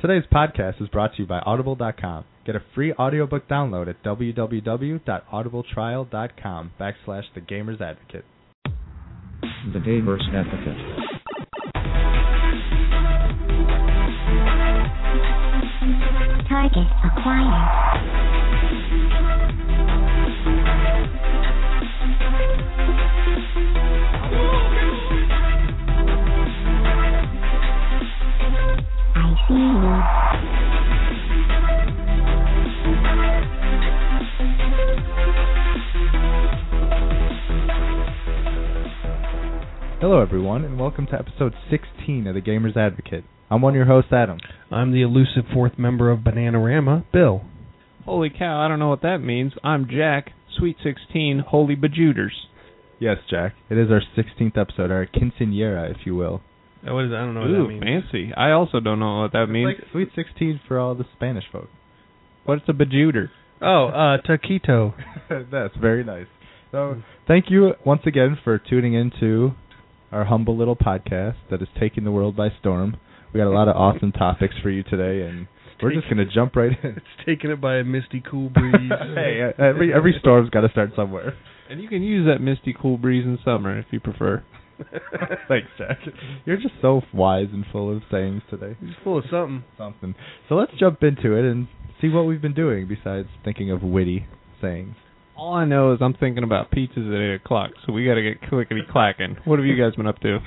Today's podcast is brought to you by Audible.com. Get a free audiobook download at www.audibletrial.com backslash The Gamer's Advocate. The Gamer's Advocate. Target acquired. Hello, everyone, and welcome to episode 16 of The Gamer's Advocate. I'm one of your hosts, Adam. I'm the elusive fourth member of Bananarama, Bill. Holy cow, I don't know what that means. I'm Jack, Sweet 16, Holy Bejuters. Yes, Jack. It is our 16th episode, our quinceanera, if you will. What is, I don't know what Ooh, that means. fancy. I also don't know what that means. Like Sweet 16 for all the Spanish folk. What's a bejuter? Oh, uh, taquito. That's very nice. So, thank you once again for tuning into our humble little podcast that is taking the world by storm. We got a lot of awesome topics for you today, and we're just going to jump right in. It's taking it by a misty cool breeze. hey, uh, every every storm's got to start somewhere. And you can use that misty cool breeze in summer if you prefer. Thanks, Jack. You're just so wise and full of sayings today. He's full of something. Something. So let's jump into it and see what we've been doing besides thinking of witty sayings. All I know is I'm thinking about pizzas at 8 o'clock, so we got to get clickety clacking. What have you guys been up to?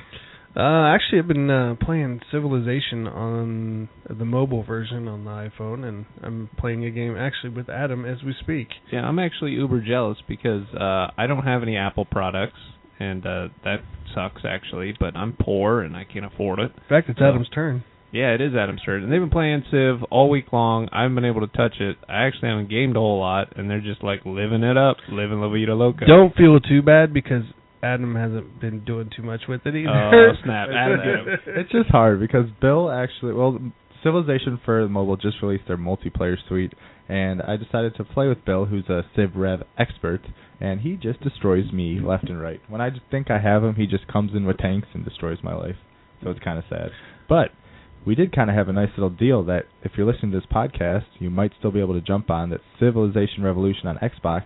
Uh, actually, I've been uh, playing Civilization on the mobile version on the iPhone, and I'm playing a game actually with Adam as we speak. Yeah, I'm actually uber jealous because uh I don't have any Apple products, and uh that sucks actually. But I'm poor and I can't afford it. In fact, it's Oh. Adam's turn. Yeah, it is Adam's turn, and they've been playing Civ all week long. I haven't been able to touch it. I actually haven't gamed a whole lot, and they're just like living it up, living la vida loca. Don't feel too bad because Adam hasn't been doing too much with it either. Oh snap, Adam, Adam. It's just hard because Bill actually, well, Civilization for mobile just released their multiplayer suite, and I decided to play with Bill, who's a Civ Rev expert, and he just destroys me left and right. When I think I have him, he just comes in with tanks and destroys my life. So it's kind of sad. But we did kind of have a nice little deal that if you're listening to this podcast, you might still be able to jump on that Civilization Revolution on Xbox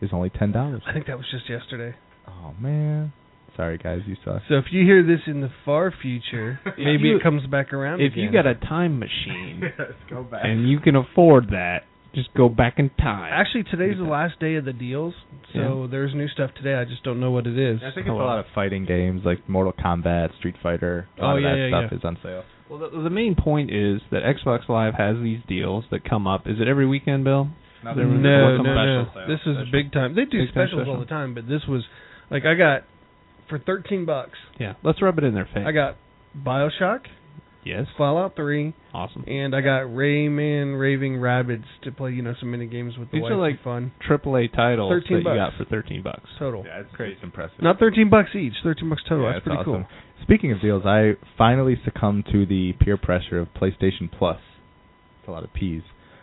is only ten dollars. I think that was just yesterday. Oh man, sorry guys, you suck. So if you hear this in the far future, maybe you- it comes back around. If again. you got a time machine yes, go back. and you can afford that, just go back in time. Actually, today's the last day of the deals, so there's new stuff today. I just don't know what it is. I think it's Oh, a lot of fighting games like Mortal Kombat, Street Fighter. A lot Oh, of yeah, that yeah, stuff yeah. is on sale. well, the, the main point is that Xbox Live has these deals that come up. Is it every weekend, Bill? No, There was no, no, no. sale. This is Special. big time. They do Big time specials all the time, but this was like I got for 13 bucks. Yeah, let's rub it in their face. I got BioShock, yes, Fallout 3, awesome. and I got Rayman Raving Rabbids to play, you know, some mini games with the These wife are for like fun. AAA titles 13 that you bucks. got for thirteen bucks. Total. Yeah, it's great. It's impressive. Not 13 bucks each, 13 bucks total. Yeah, That's it's pretty awesome. cool. Speaking of deals, I finally succumbed to the peer pressure of PlayStation Plus. It's a lot of P's.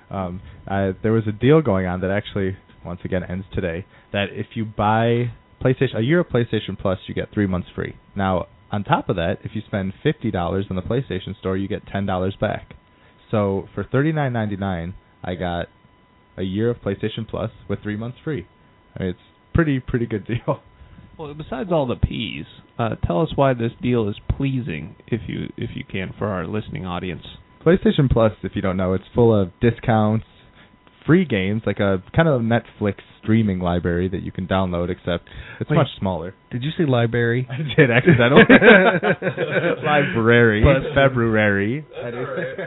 Um, I, there was a deal going on that actually, once again, ends today. That if you buy PlayStation a year of PlayStation Plus, you get three months free. Now, on top of that, if you spend fifty dollars in the PlayStation Store, you get ten dollars back. So for thirty nine ninety nine, I got a year of PlayStation Plus with three months free. I mean, it's pretty pretty good deal. Well, besides all the P's, uh, tell us why this deal is pleasing, if you if you can, for our listening audience. PlayStation Plus, if you don't know, it's full of discounts, free games, like a kind of Netflix streaming library that you can download, except it's Wait. much smaller. Did you say library? I did accidentally. Library, But- February.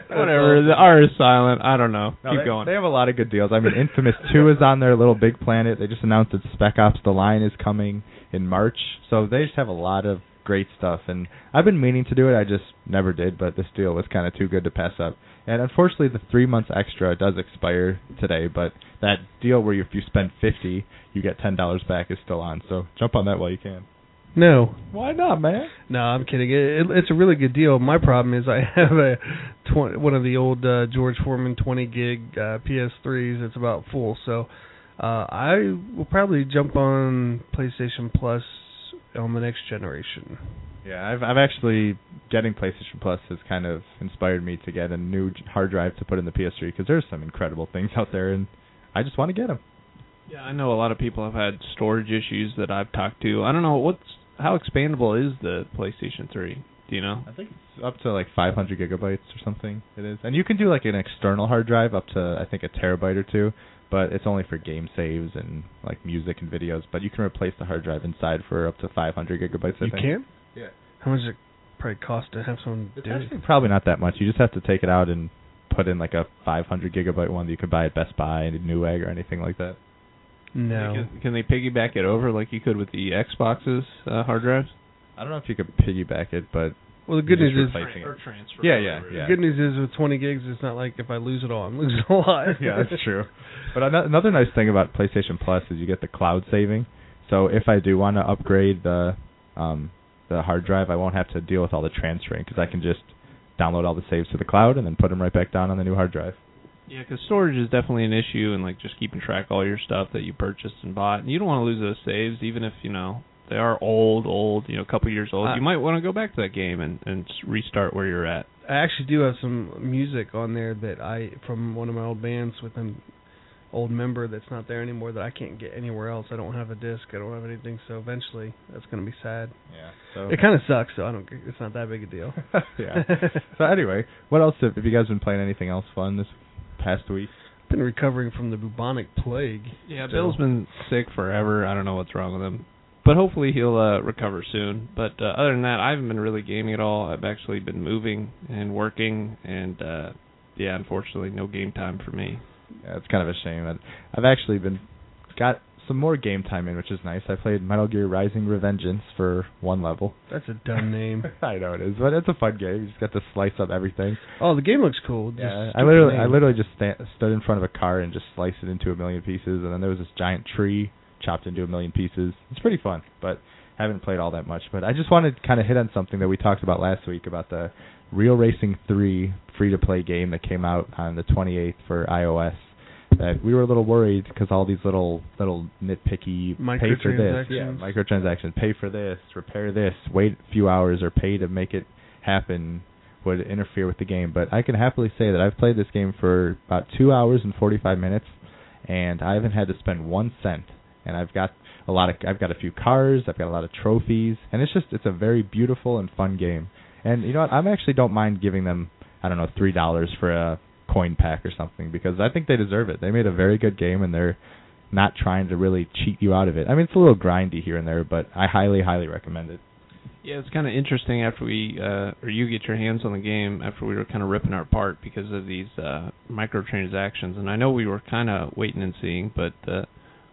Whatever, the R is silent. I don't know. No, Keep they, going. They have a lot of good deals. I mean, Infamous 2 is on their LittleBigPlanet. They just announced that Spec Ops: The Line is coming in March. So they just have a lot of great stuff. And I've been meaning to do it. I just never did. But this deal was kind of too good to pass up. And unfortunately, the three months extra does expire today. But that deal where if you spend 50, you get ten dollars back is still on. So jump on that while you can. No. Why not, man? No, I'm kidding. It, it, it's a really good deal. My problem is I have a tw- one of the old uh, George Foreman 20 gig uh, PS3s. It's about full, so uh, I will probably jump on PlayStation Plus on the next generation. Yeah, I've I've actually getting PlayStation Plus has kind of inspired me to get a new hard drive to put in the PS3 because there's some incredible things out there, and I just want to get them. Yeah, I know a lot of people have had storage issues that I've talked to. I don't know what's how expandable is the PlayStation 3. Do you know? I think it's up to like 500 gigabytes or something. It is, and you can do like an external hard drive up to I think a terabyte or two, but it's only for game saves and like music and videos. But you can replace the hard drive inside for up to 500 gigabytes. I you think. can? Yeah. How much does it probably cost to have someone It's do it? actually probably not that much. You just have to take it out and put in like a 500 gigabyte one that you could buy at Best Buy and Newegg or anything like that. No. Can, can they piggyback it over like you could with the Xbox's uh, hard drives? I don't know if you could piggyback it, but Well, the good You're news is replacing it. Or transfer. Yeah, yeah, yeah. the good news is with 20 gigs, it's not like if I lose it all, I'm losing a lot. yeah, that's true. But another nice thing about PlayStation Plus is you get the cloud saving. So if I do want to upgrade the um, the hard drive, I won't have to deal with all the transferring because I can just download all the saves to the cloud and then put them right back down on the new hard drive. Yeah, because storage is definitely an issue, and like just keeping track of all your stuff that you purchased and bought. And you don't want to lose those saves, even if you know they are old, old, you know, a couple years old. Uh, you might want to go back to that game and and restart where you're at. I actually do have some music on there that I from one of my old bands with an old member that's not there anymore that I can't get anywhere else. I don't have a disc. I don't have anything. So eventually, that's going to be sad. Yeah. So It kind of sucks. So I don't. It's not that big a deal. yeah. So anyway, what else have, have you guys been playing? Anything else fun this past week? been recovering from the bubonic plague. Yeah, Still. Bill's been sick forever. I don't know what's wrong with him, but hopefully he'll uh, recover soon. But uh, other than that, I haven't been really gaming at all. I've actually been moving and working, and uh, yeah, unfortunately, no game time for me. Yeah, it's kind of a shame. I- I've actually been got some more game time in, which is nice. I played Metal Gear Rising: Revengeance for one level. That's a dumb name. I know it is, but it's a fun game. You just got to slice up everything. Oh, the game looks cool. Just Yeah, I stupid literally, I literally just sta- stood in front of a car and just sliced it into a million pieces, and then there was this giant tree chopped into a million pieces. It's pretty fun, but haven't played all that much. But I just wanted to kind of hit on something that we talked about last week about the Real Racing 3 free-to-play game that came out on the 28th for iOS. That we were a little worried because all these little little nitpicky pay for this, yeah, Microtransactions. microtransactions, pay for this, repair this, wait a few hours, or pay to make it happen would interfere with the game. But I can happily say that I've played this game for about two hours and 45 minutes, and I haven't had to spend one cent. And I've got a lot of, I've got a few cars, I've got a lot of trophies, and it's just, it's a very beautiful and fun game. And you know what? I actually don't mind giving them, I don't know, three dollars for a coin pack or something because I think they deserve it. They made a very good game, and they're not trying to really cheat you out of it. I mean, it's a little grindy here and there, but I highly, highly recommend it. Yeah, it's kind of interesting after we uh or you get your hands on the game after we were kind of ripping our apart because of these uh microtransactions and I know we were kind of waiting and seeing but uh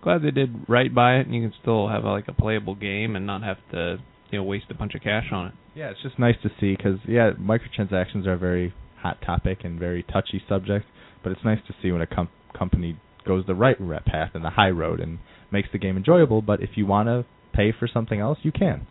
glad they did right by it and you can still have like a playable game and not have to you know waste a bunch of cash on it. Yeah, it's just nice to see because yeah, microtransactions are a very hot topic and very touchy subject. But it's nice to see when a com- company goes the right path and the high road and makes the game enjoyable. But if you want to pay for something else, you can.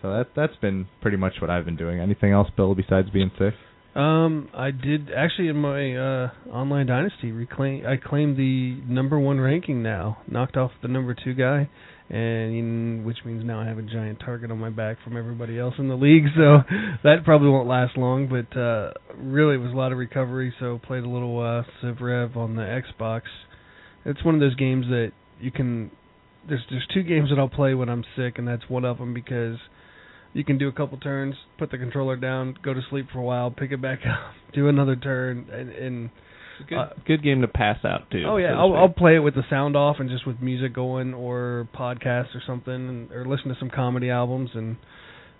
So that that's been pretty much what I've been doing. Anything else, Bill, besides being sick? Um, I did actually in my uh online dynasty reclaim. I claimed the number one ranking now, knocked off the number two guy, and which means now I have a giant target on my back from everybody else in the league. So that probably won't last long. But uh really, it was a lot of recovery. So played a little uh Civ Rev on the Xbox. It's one of those games that you can. There's there's two games that I'll play when I'm sick, and that's one of them because you can do a couple turns, put the controller down, go to sleep for a while, pick it back up, do another turn, and, and good Uh, good game to pass out too. oh yeah, so to I'll. I'll play it with the sound off and just with music going or podcasts or something, and, or listen to some comedy albums, and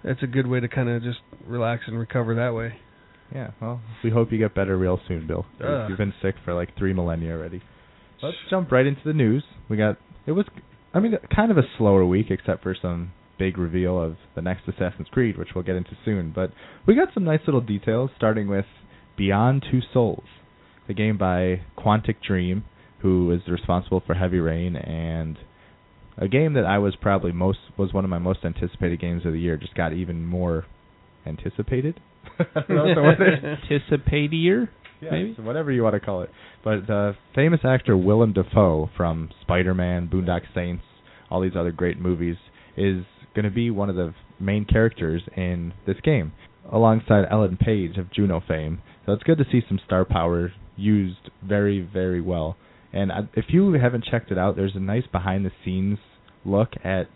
it's a good way to kind of just relax and recover that way. Yeah. Well, we hope you get better real soon, Bill. You've- Ugh. You've been sick for like three millennia already. Let's jump right into the news. We got it was I mean kind of a slower week except for some big reveal of the next Assassin's Creed, which we'll get into soon. But we got some nice little details, starting with Beyond Two Souls, the game by Quantic Dream, who is responsible for Heavy Rain and a game that I was probably most was one of my most anticipated games of the year. Just got even more anticipated. I don't know what the word is. Anticipatier? Yeah, maybe? whatever you want to call it. But uh, famous actor Willem Dafoe from Spider-Man, Boondock Saints, all these other great movies, is going to be one of the main characters in this game. alongside Ellen Page of Juno fame. So it's good to see some star power used very, very well. And if you haven't checked it out, there's a nice behind the scenes look at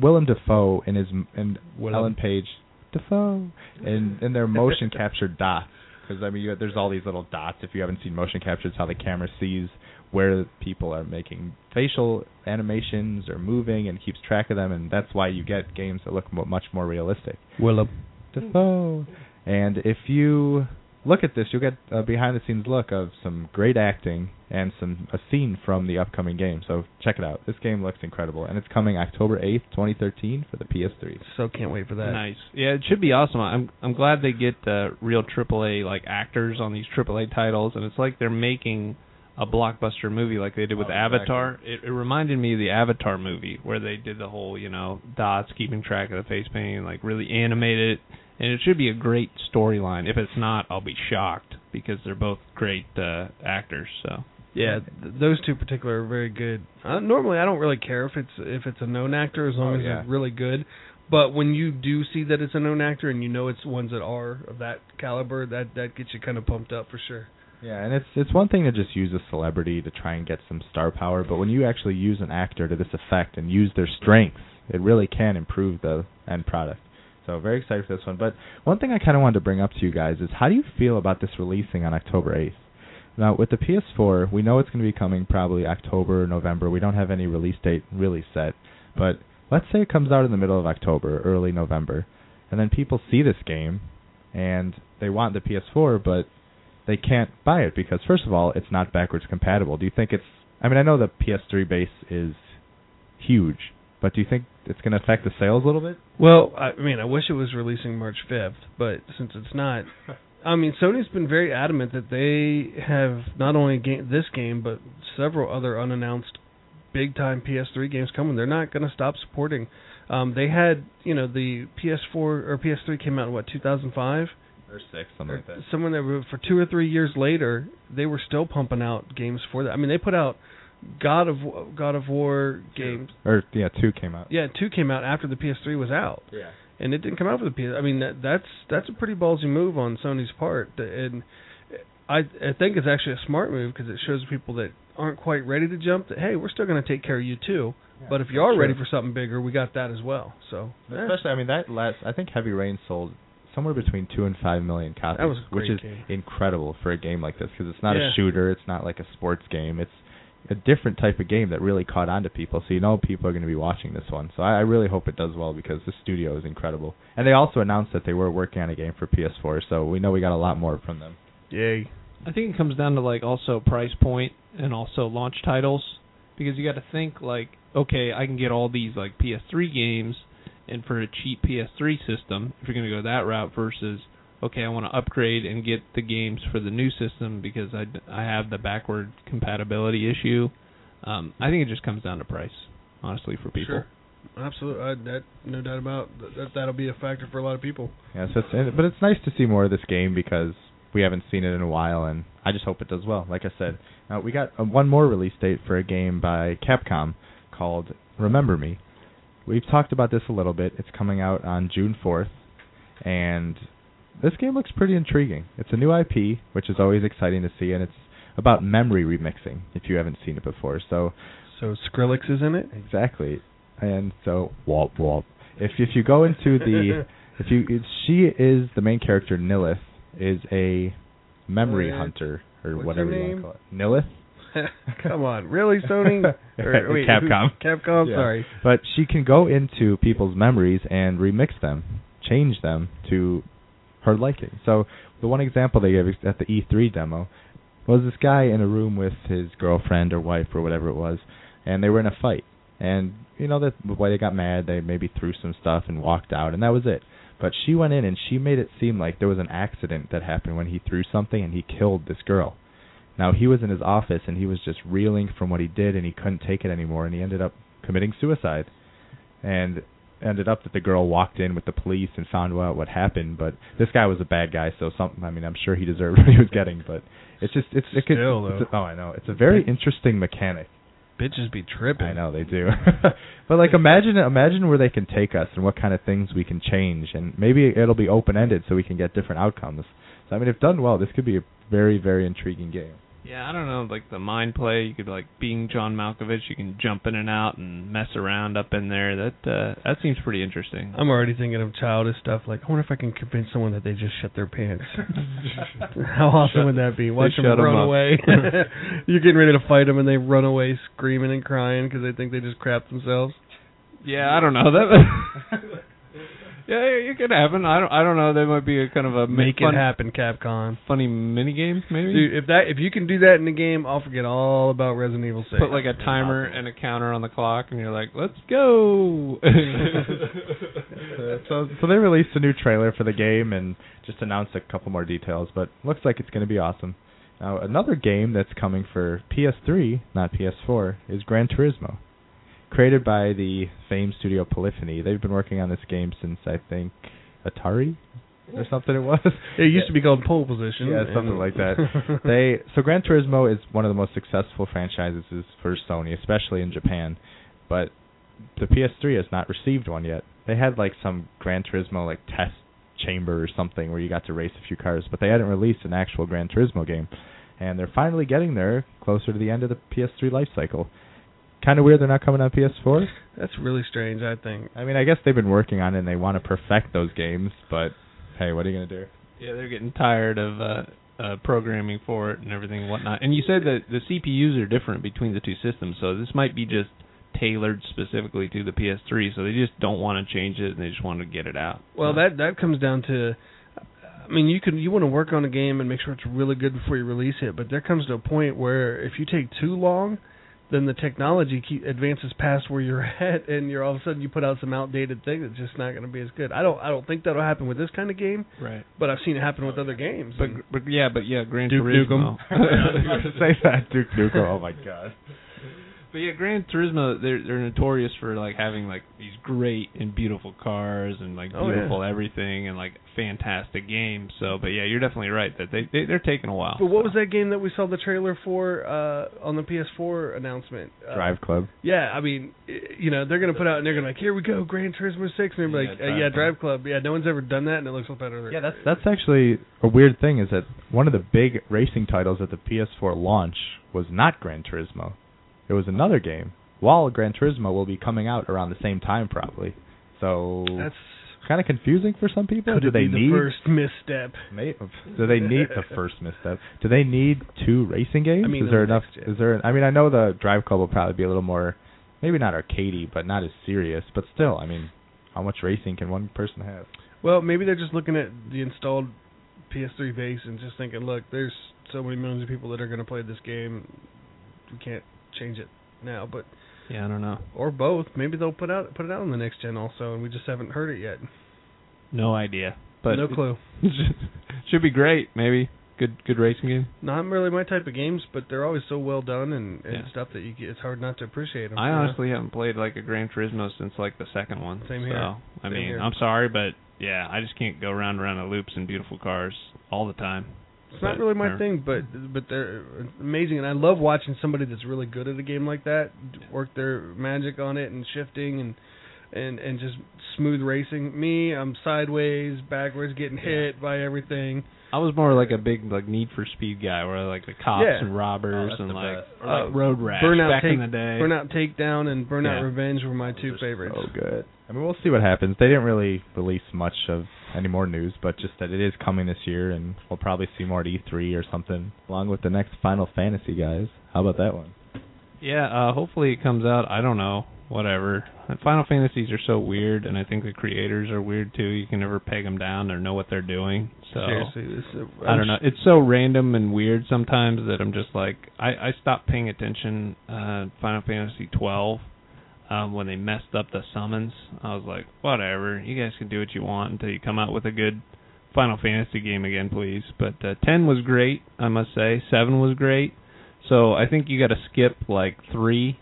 Willem Dafoe and his and Willem. Ellen Page Dafoe and and their motion captured dots. Because I mean, you, there's all these little dots. If you haven't seen motion capture, it's how the camera sees where people are making facial animations or moving and keeps track of them, and that's why you get games that look mo- much more realistic. Willem. Dafoe. And if you look at this, you'll get a behind the scenes look of some great acting and some a scene from the upcoming game. So check it out. This game looks incredible, and it's coming October 8th, 2013 for the PS3. So can't wait for that. Nice. Yeah, it should be awesome. I'm I'm glad they get uh, real AAA like actors on these AAA titles, and it's like they're making a blockbuster movie like they did with Oh, Avatar. It, it reminded me of the Avatar movie where they did the whole you know dots keeping track of the face painting, like really animated. And it should be a great storyline. If it's not, I'll be shocked because they're both great uh, actors. So Yeah, th- those two particular are very good. Uh, normally, I don't really care if it's if it's a known actor as long Oh, as yeah. they're really good. But when you do see that it's a known actor and you know it's ones that are of that caliber, that that gets you kind of pumped up for sure. Yeah, and it's it's one thing to just use a celebrity to try and get some star power, but when you actually use an actor to this effect and use their strengths, it really can improve the end product. So very excited for this one. But one thing I kind of wanted to bring up to you guys is how do you feel about this releasing on October 8th? Now with the PS4, we know it's going to be coming probably October, November. We don't have any release date really set, but let's say it comes out in the middle of October, early November, and then people see this game and they want the PS4, but they can't buy it because first of all, it's not backwards compatible. Do you think it's? I mean, I know the PS3 base is huge, but do you think it's going to affect the sales a little bit? Well, I mean, I wish it was releasing March 5th, but since it's not, I mean, Sony's been very adamant that they have not only this game but several other unannounced big time PS3 games coming. They're not going to stop supporting. Um, they had, you know, the PS4 or PS3 came out in what 2005. Or six, something like that. Someone that were, for two or three years later, they were still pumping out games for that. I mean, they put out God of God of War games. Or yeah, two came out. Yeah, two came out after the PS3 was out Yeah. and it didn't come out for the PS. I mean, that, that's that's a pretty ballsy move on Sony's part, and I I think it's actually a smart move because it shows people that aren't quite ready to jump that hey, we're still going to take care of you too. but if you are ready for something bigger, we got that as well. So eh, Especially, I mean, that last. I think Heavy Rain sold somewhere between two and five million copies, That was a which is game. incredible for a game like this because it's not Yeah. a shooter, it's not like a sports game, it's a different type of game that really caught on to people. So you know people are going to be watching this one. So I, I really hope it does well because the studio is incredible. And they also announced that they were working on a game for PS4, so we know we got a lot more from them. yay. I think it comes down to like also price point and also launch titles because you got to think like okay, I can get all these like PS3 games and for a cheap PS3 system if you're going to go that route versus okay, I want to upgrade and get the games for the new system because I I have the backward compatibility issue. Um I think it just comes down to price honestly for people. Sure. Absolutely, I, that no doubt about that, that. That'll be a factor for a lot of people. Yeah, so it's, but it's nice to see more of this game because we haven't seen it in a while, and I just hope it does well. Like I said, uh, we got uh, one more release date for a game by Capcom called Remember Me. We've talked about this a little bit. It's coming out on June 4th, and this game looks pretty intriguing. It's a new IP, which is always exciting to see, and it's about memory remixing. If you haven't seen it before, so So Skrillex is in it. Exactly. And so wop wop. If if you go into the if you it's, she is the main character Nilith is a memory What? hunter or whatever you want to call it. Nilith. Come on, really, Sony? Or, wait, Capcom. who- Capcom. Yeah. Sorry. But she can go into people's memories and remix them, change them to her liking. So the one example they gave at the E3 demo was this guy in a room with his girlfriend or wife or whatever it was, and they were in a fight. And you know that why they got mad, they maybe threw some stuff and walked out, and that was it. But she went in and she made it seem like there was an accident that happened when he threw something and he killed this girl. Now he was in his office and he was just reeling from what he did and he couldn't take it anymore and he ended up committing suicide. And ended up that the girl walked in with the police and found out what happened, but this guy was a bad guy, so some I mean I'm sure he deserved what he was getting, but it's just it's it could Still, it's though. a, oh I know. It's a very interesting mechanic bitches be tripping. I know they do. but like imagine imagine where they can take us and what kind of things we can change and maybe it'll be open ended so we can get different outcomes. So I mean if done well this could be a very, very intriguing game. Yeah, I don't know, like the mind play. You could like being John Malkovich, you can jump in and out and mess around up in there. That uh, that seems pretty interesting. I'm already thinking of childish stuff like I wonder if I can convince someone that they just shut their pants. How awesome Shut- would that be? Watch them run up. away. You're getting ready to fight them and they run away screaming and crying because they think they just crapped themselves. Yeah, I don't know that. Yeah, it could happen. I don't. I don't know. There might be a kind of a Make fun, it happen, Capcom. funny mini game, maybe. Dude, if that if you can do that in the game, I'll forget all about Resident Evil 6. Put like a timer and a counter on the clock, and you're like, "Let's go." So so they released a new trailer for the game and just announced a couple more details, but looks like it's going to be awesome. Now another game that's coming for PS3, not PS4, is Gran Turismo. Created by the famed studio Polyphony, they've been working on this game since I think Atari or something it was. it used to be called Pole Position. Yeah, something like that. they so Gran Turismo is one of the most successful franchises for Sony, especially in Japan. But the PS3 has not received one yet. They had like some Gran Turismo like test chamber or something where you got to race a few cars, but they hadn't released an actual Gran Turismo game. And they're finally getting there, closer to the end of the PS3 life cycle. Kind of weird they're not coming on PS4. That's really strange, I think. I mean, I guess they've been working on it and they want to perfect those games, but hey, what are you gonna do? yeah, they're getting tired of uh, uh, programming for it and everything and whatnot. And you said that the CPUs are different between the two systems, so this might be just tailored specifically to the PS3. So they just don't want to change it, and they just want to get it out. Well, So- that that comes down to I mean, you can you want to work on a game and make sure it's really good before you release it, but there comes to a point where if you take too long, then the technology keep, advances past where you're at, and you're all of a sudden you put out some outdated thing that's just not going to be as good. I don't I don't think that'll happen with this kind of game, right. but I've seen it happen with other games. But, but yeah, but yeah, Gran Duke Turismo. Say that, Duke Nukem. Oh my god. But yeah, Gran Turismo, they're they're notorious for like having like these great and beautiful cars and like Oh, yeah. beautiful everything and like fantastic games. So, but yeah, you're definitely right that they, they they're taking a while. but what so. was that game that we saw the trailer for uh on the PS4 announcement? Uh, Drive Club. Yeah, I mean, you know, they're gonna put out and they're gonna like, here we go, Gran Turismo Six, and they're Yeah, like, Drive uh, yeah, Club. Drive Club. Yeah, no one's ever done that, and it looks a lot better. Yeah, that's that's actually a weird thing is that one of the big racing titles at the PS4 launch was not Gran Turismo. It was another game. While Gran Turismo will be coming out around the same time probably. So that's kind of confusing for some people. could do they be the need first misstep? may- do they need the first misstep? Do they need two racing games? I mean, is there the enough gen. is there I mean I know the Drive Club will probably be a little more maybe not arcadey, but not as serious, but still, I mean, how much racing can one person have? Well, maybe they're just looking at the installed PS3 base and just thinking, look, there's so many millions of people that are gonna play this game. We can't change it now, but Yeah, I don't know. or both. Maybe they'll put out put it out on the next gen also, and we just haven't heard it yet. No idea. But no clue. should be great. Maybe good good racing game. Not really my type of games, but they're always so well done and, and Yeah. stuff that you get, it's hard not to appreciate them. I honestly haven't played like a Gran Turismo since like the second one. Same so, here. I Same mean, here. I'm sorry, but yeah, I just can't go round and round in loops in beautiful cars all the time. It's not really my thing, but but they're amazing, and I love watching somebody that's really good at a game like that work their magic on it and shifting and and and just smooth racing. Me, I'm sideways, backwards, getting hit by everything. I was more like a big like Need for Speed guy, where like the cops Yeah. and robbers Oh, and like, or, like Uh, Road Rash Burnout back Take- in the day. Burnout Takedown and Burnout Yeah. Revenge were my two favorites. So good. I mean, we'll see what happens. They didn't really release much of any more news, but just that it is coming this year, and we'll probably see more at E3 or something, along with the next Final Fantasy guys. How about that one? Yeah, uh hopefully it comes out. I don't know, whatever. And Final Fantasies are so weird, and I think the creators are weird too. You can never peg them down or know what they're doing. So Seriously, this is, I don't know. It's so random and weird sometimes that I'm just like I I stopped paying attention. Uh, Final Fantasy 12 um, when they messed up the summons. I was like, whatever. You guys can do what you want until you come out with a good Final Fantasy game again, please. But uh, 10 was great, I must say. 7 was great. So I think you got to skip like three,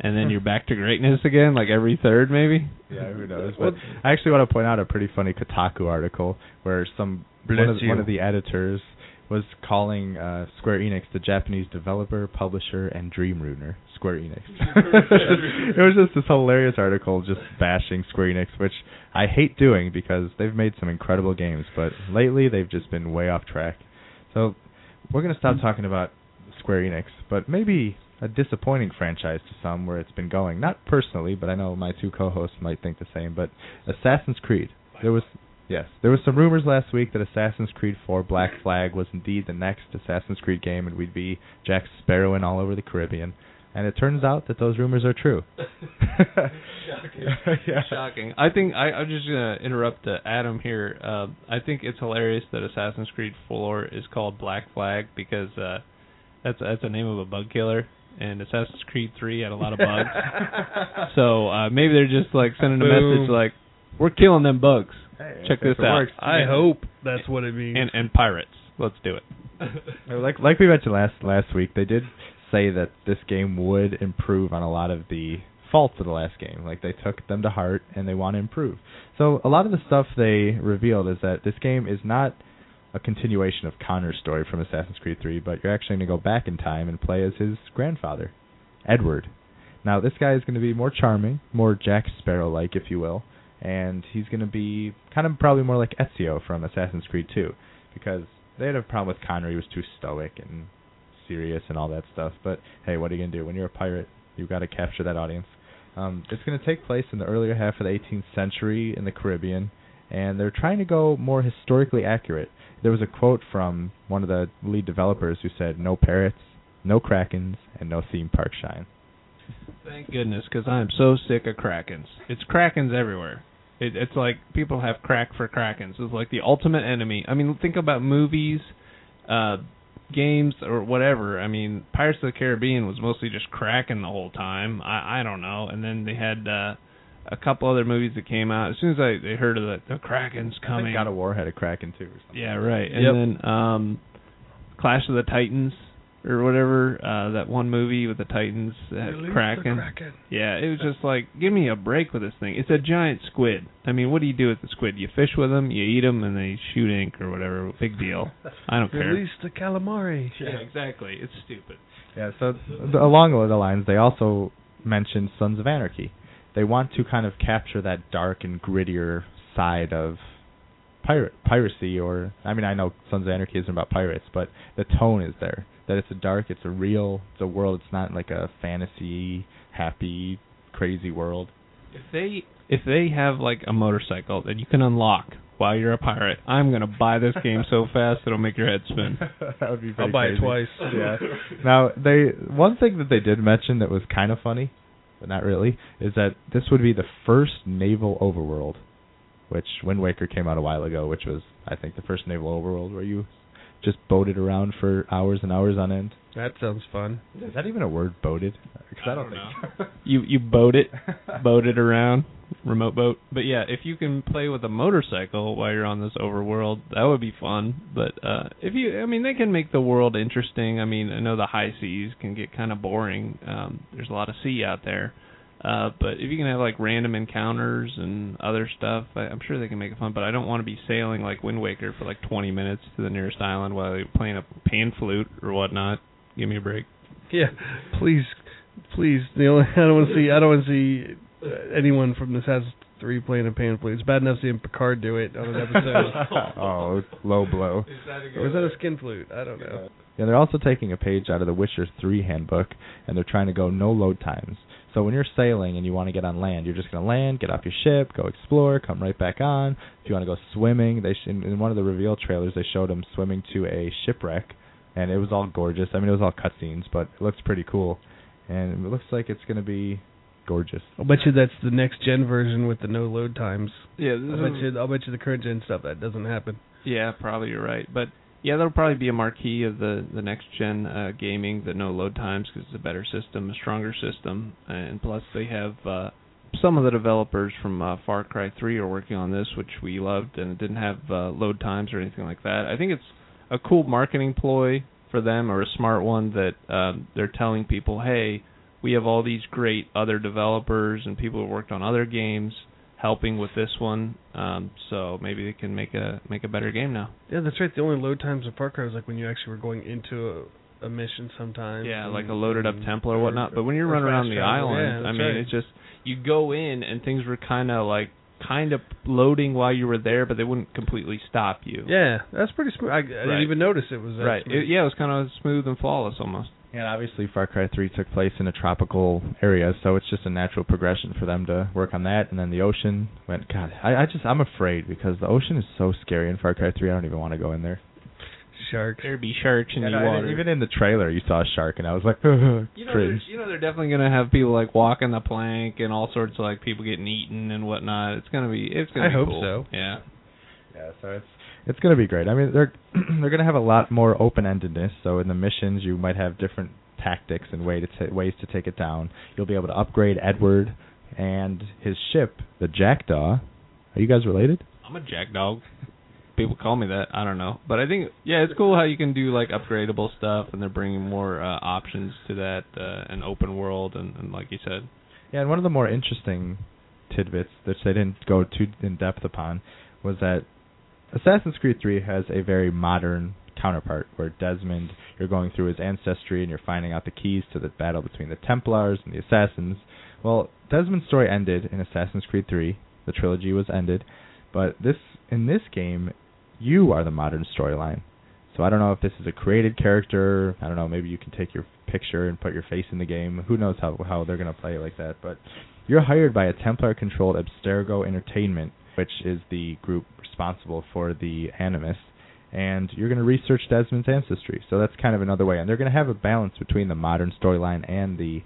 and then you're back to greatness again, like every third maybe. Yeah, who knows? But I actually want to point out a pretty funny Kotaku article where some one of, one of the editors was was calling uh, Square Enix the Japanese developer, publisher, and dream ruiner. Square Enix. it was just this hilarious article just bashing Square Enix, which I hate doing because they've made some incredible games, but lately they've just been way off track. So we're gonna stop talking about Square Enix, but maybe a disappointing franchise to some where it's been going. Not personally, but I know my two co-hosts might think the same. But Assassin's Creed. There was yes, there was some rumors last week that Assassin's Creed 4 Black Flag was indeed the next Assassin's Creed game, and we'd be Jack Sparrowing all over the Caribbean. And it turns out that those rumors are true. Shocking. yeah. Shocking. I think I, I'm just gonna interrupt uh, Adam here. Uh, I think it's hilarious that Assassin's Creed 4 is called Black Flag because uh, that's that's the name of a bug killer, and Assassin's Creed 3 had a lot of bugs. so uh, maybe they're just like sending a Boom. message like, "We're killing them bugs." Hey, Check this out. works. I hope that's what it means. And and pirates. Let's do it. Like like we mentioned last last week, they did say that this game would improve on a lot of the faults of the last game. Like they took them to heart and they want to improve. So a lot of the stuff they revealed is that this game is not a continuation of Connor's story from Assassin's Creed 3, but you're actually going to go back in time and play as his grandfather, Edward. Now this guy is going to be more charming, more Jack Sparrow-like, if you will, and he's going to be kind of probably more like Ezio from Assassin's Creed 2, because they had a problem with Connor. He was too stoic and serious and all that stuff. But hey, what are you gonna do? When you're a pirate, you've got to capture that audience. Um, it's gonna take place in the earlier half of the 18th century in the Caribbean, and they're trying to go more historically accurate. There was a quote from one of the lead developers who said, "No parrots, no krakens, and no theme park shine." Thank goodness, because I'm so sick of krakens. It's krakens everywhere. It, it's like people have crack for krakens. It's like the ultimate enemy. I mean, think about movies, uh, games, or whatever. I mean, Pirates of the Caribbean was mostly just kraken the whole time. I I don't know. And then they had uh, a couple other movies that came out. As soon as I they heard of the the kraken's I coming, think God of War had a kraken too. Or something. yeah, right. And Yep. then um Clash of the Titans or whatever, uh that one movie with the Titans that had Release the Kraken. Kraken. Yeah, it was just like, give me a break with this thing. It's a giant squid. I mean, what do you do with the squid? You fish with them, you eat them, and they shoot ink or whatever. Big deal. I don't care. Release the calamari. Yeah, exactly. It's stupid. Yeah, so th- along the lines, they also mentioned Sons of Anarchy. They want to kind of capture that dark and grittier side of pirate piracy, or I mean, I know Sons of Anarchy isn't about pirates, but the tone is there. That it's a dark, it's a real, it's a world. It's not like a fantasy, happy, crazy world. If they if they have like a motorcycle that you can unlock while you're a pirate, I'm gonna buy this game so fast it'll make your head spin. that would be I'll buy crazy. it twice. yeah. Now they one thing that they did mention that was kind of funny, but not really, is that this would be the first naval overworld, which Wind Waker came out a while ago, which was I think the first naval overworld where you just boated around for hours and hours on end. That sounds fun. Is that even a word, boated? 'Cause I, I don't, don't think. You you boat it, boat it around, remote boat. But yeah, if you can play with a motorcycle while you're on this overworld, that would be fun. But uh if you, I mean, they can make the world interesting. I mean, I know the high seas can get kind of boring. Um There's a lot of sea out there. Uh, but if you can have like random encounters and other stuff, I, I'm sure they can make it fun. But I don't want to be sailing like Wind Waker for like 20 minutes to the nearest island while you're playing a pan flute or whatnot. Give me a break. Yeah, please, please. The only I don't want to see. I don't want to see uh, anyone from Assassin's Three playing a pan flute. It's bad enough seeing Picard do it on an episode. oh, low blow. or was that a skin flute? I don't know. Yeah, they're also taking a page out of the Witcher 3 handbook, and they're trying to go no load times. So when you're sailing and you want to get on land, you're just going to land, get off your ship, go explore, come right back on. If you want to go swimming, they sh- in, in one of the reveal trailers they showed them swimming to a shipwreck, and it was all gorgeous. I mean, it was all cutscenes, but it looks pretty cool, and it looks like it's going to be gorgeous. I'll bet you that's the next gen version with the no load times. Yeah, I'll bet you. I'll bet you the current gen stuff that doesn't happen. Yeah, probably you're right. But yeah, that'll probably be a marquee of the the next gen uh, gaming, the no load times, because it's a better system, a stronger system, and plus they have uh, some of the developers from uh, Far Cry 3 are working on this, which we loved, and it didn't have uh, load times or anything like that. I think it's a cool marketing ploy for them, or a smart one that um, they're telling people, hey, we have all these great other developers and people who worked on other games helping with this one. Um, so maybe they can make a make a better game now. Yeah, that's right. The only load times of Far Cry was like when you actually were going into a, a mission sometimes. Yeah, like a loaded up temple or whatnot. But when you're running around the travel. island, yeah, I mean, right. it's just you go in and things were kind of like kind of loading while you were there, but they wouldn't completely stop you. Yeah, that's pretty smooth. I, I didn't even notice it was that Right. It, yeah, it was kind of smooth and flawless almost. And obviously, Far Cry 3 took place in a tropical area, so it's just a natural progression for them to work on that. And then the ocean went. God, I, I just I'm afraid because the ocean is so scary in Far Cry 3. I don't even want to go in there. Sharks. There'd be sharks in Yeah, the no, water. Even in the trailer, you saw a shark, and I was like, you know, cringe. you know, they're definitely gonna have people like walking the plank and all sorts of like people getting eaten and whatnot. It's gonna be, it's gonna I be hope cool. so. Yeah. Yeah, so it's it's gonna be great. I mean, they're they're gonna have a lot more open endedness. So in the missions, you might have different tactics and way to ta- ways to take it down. You'll be able to upgrade Edward and his ship, the Jackdaw. Are you guys related? I'm a jackdog. People call me that. I don't know, but I think yeah, it's cool how you can do like upgradable stuff, and they're bringing more uh, options to that uh, and open world, and, and like you said, Yeah, and one of the more interesting tidbits that they didn't go too in depth upon was that Assassin's Creed 3 has a very modern counterpart where Desmond, you're going through his ancestry and you're finding out the keys to the battle between the Templars and the Assassins. Well, Desmond's story ended in Assassin's Creed 3. The trilogy was ended, but this in this game, you are the modern storyline. So I don't know if this is a created character. I don't know. Maybe you can take your picture and put your face in the game. Who knows how how they're gonna play it like that? But you're hired by a Templar-controlled Abstergo Entertainment, which is the group responsible for the Animus, and you're going to research Desmond's ancestry. So that's kind of another way, and they're going to have a balance between the modern storyline and the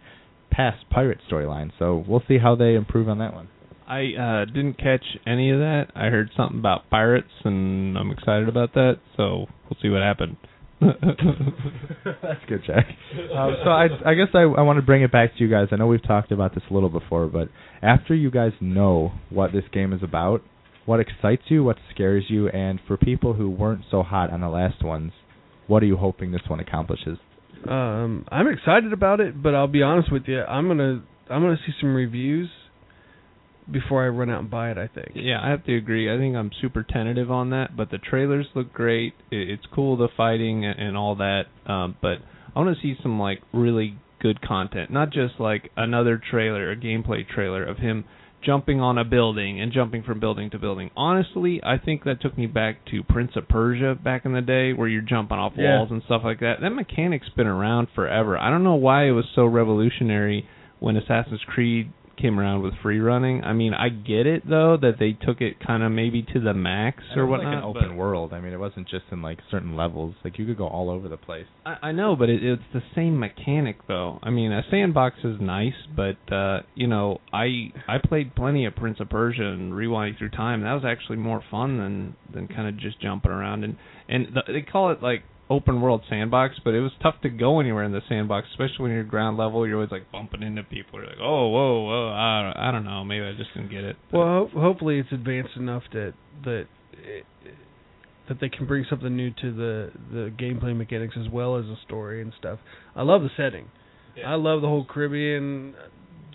past pirate storyline. So we'll see how they improve on that one. I uh didn't catch any of that. I heard something about pirates, and I'm excited about that. So we'll see what happened. That's good, Jack. Um, so I, I guess I, I want to bring it back to you guys. I know we've talked about this a little before, but after you guys know what this game is about, what excites you, what scares you, and for people who weren't so hot on the last ones, what are you hoping this one accomplishes? Um, I'm excited about it, but I'll be honest with you. I'm gonna I'm gonna see some reviews before I run out and buy it. I think. Yeah, I have to agree. I think I'm super tentative on that, but the trailers look great. It's cool the fighting and all that. Um, but I want to see some like really good content, not just like another trailer, a gameplay trailer of him jumping on a building and jumping from building to building. Honestly, I think that took me back to Prince of Persia back in the day where you're jumping off Yeah. walls and stuff like that. That mechanic's been around forever. I don't know why it was so revolutionary when Assassin's Creed came around with free running. I mean, I get it though that they took it kind of maybe to the max or whatnot. like an open world. I mean, it wasn't just in like certain levels. Like you could go all over the place. I, I know, but it, it's the same mechanic though. I mean, a sandbox is nice, but uh, you know, I I played plenty of Prince of Persia and rewinding through time. That was actually more fun than than kind of just jumping around and and the, they call it like open world sandbox, but it was tough to go anywhere in the sandbox, especially when you're ground level. You're always like bumping into people. You're like, oh, whoa, whoa. I don't, I don't know. Maybe I just didn't get it. But- Well, ho- hopefully it's advanced enough that that it, that they can bring something new to the the gameplay mechanics as well as the story and stuff. I love the setting. Yeah. I love the whole Caribbean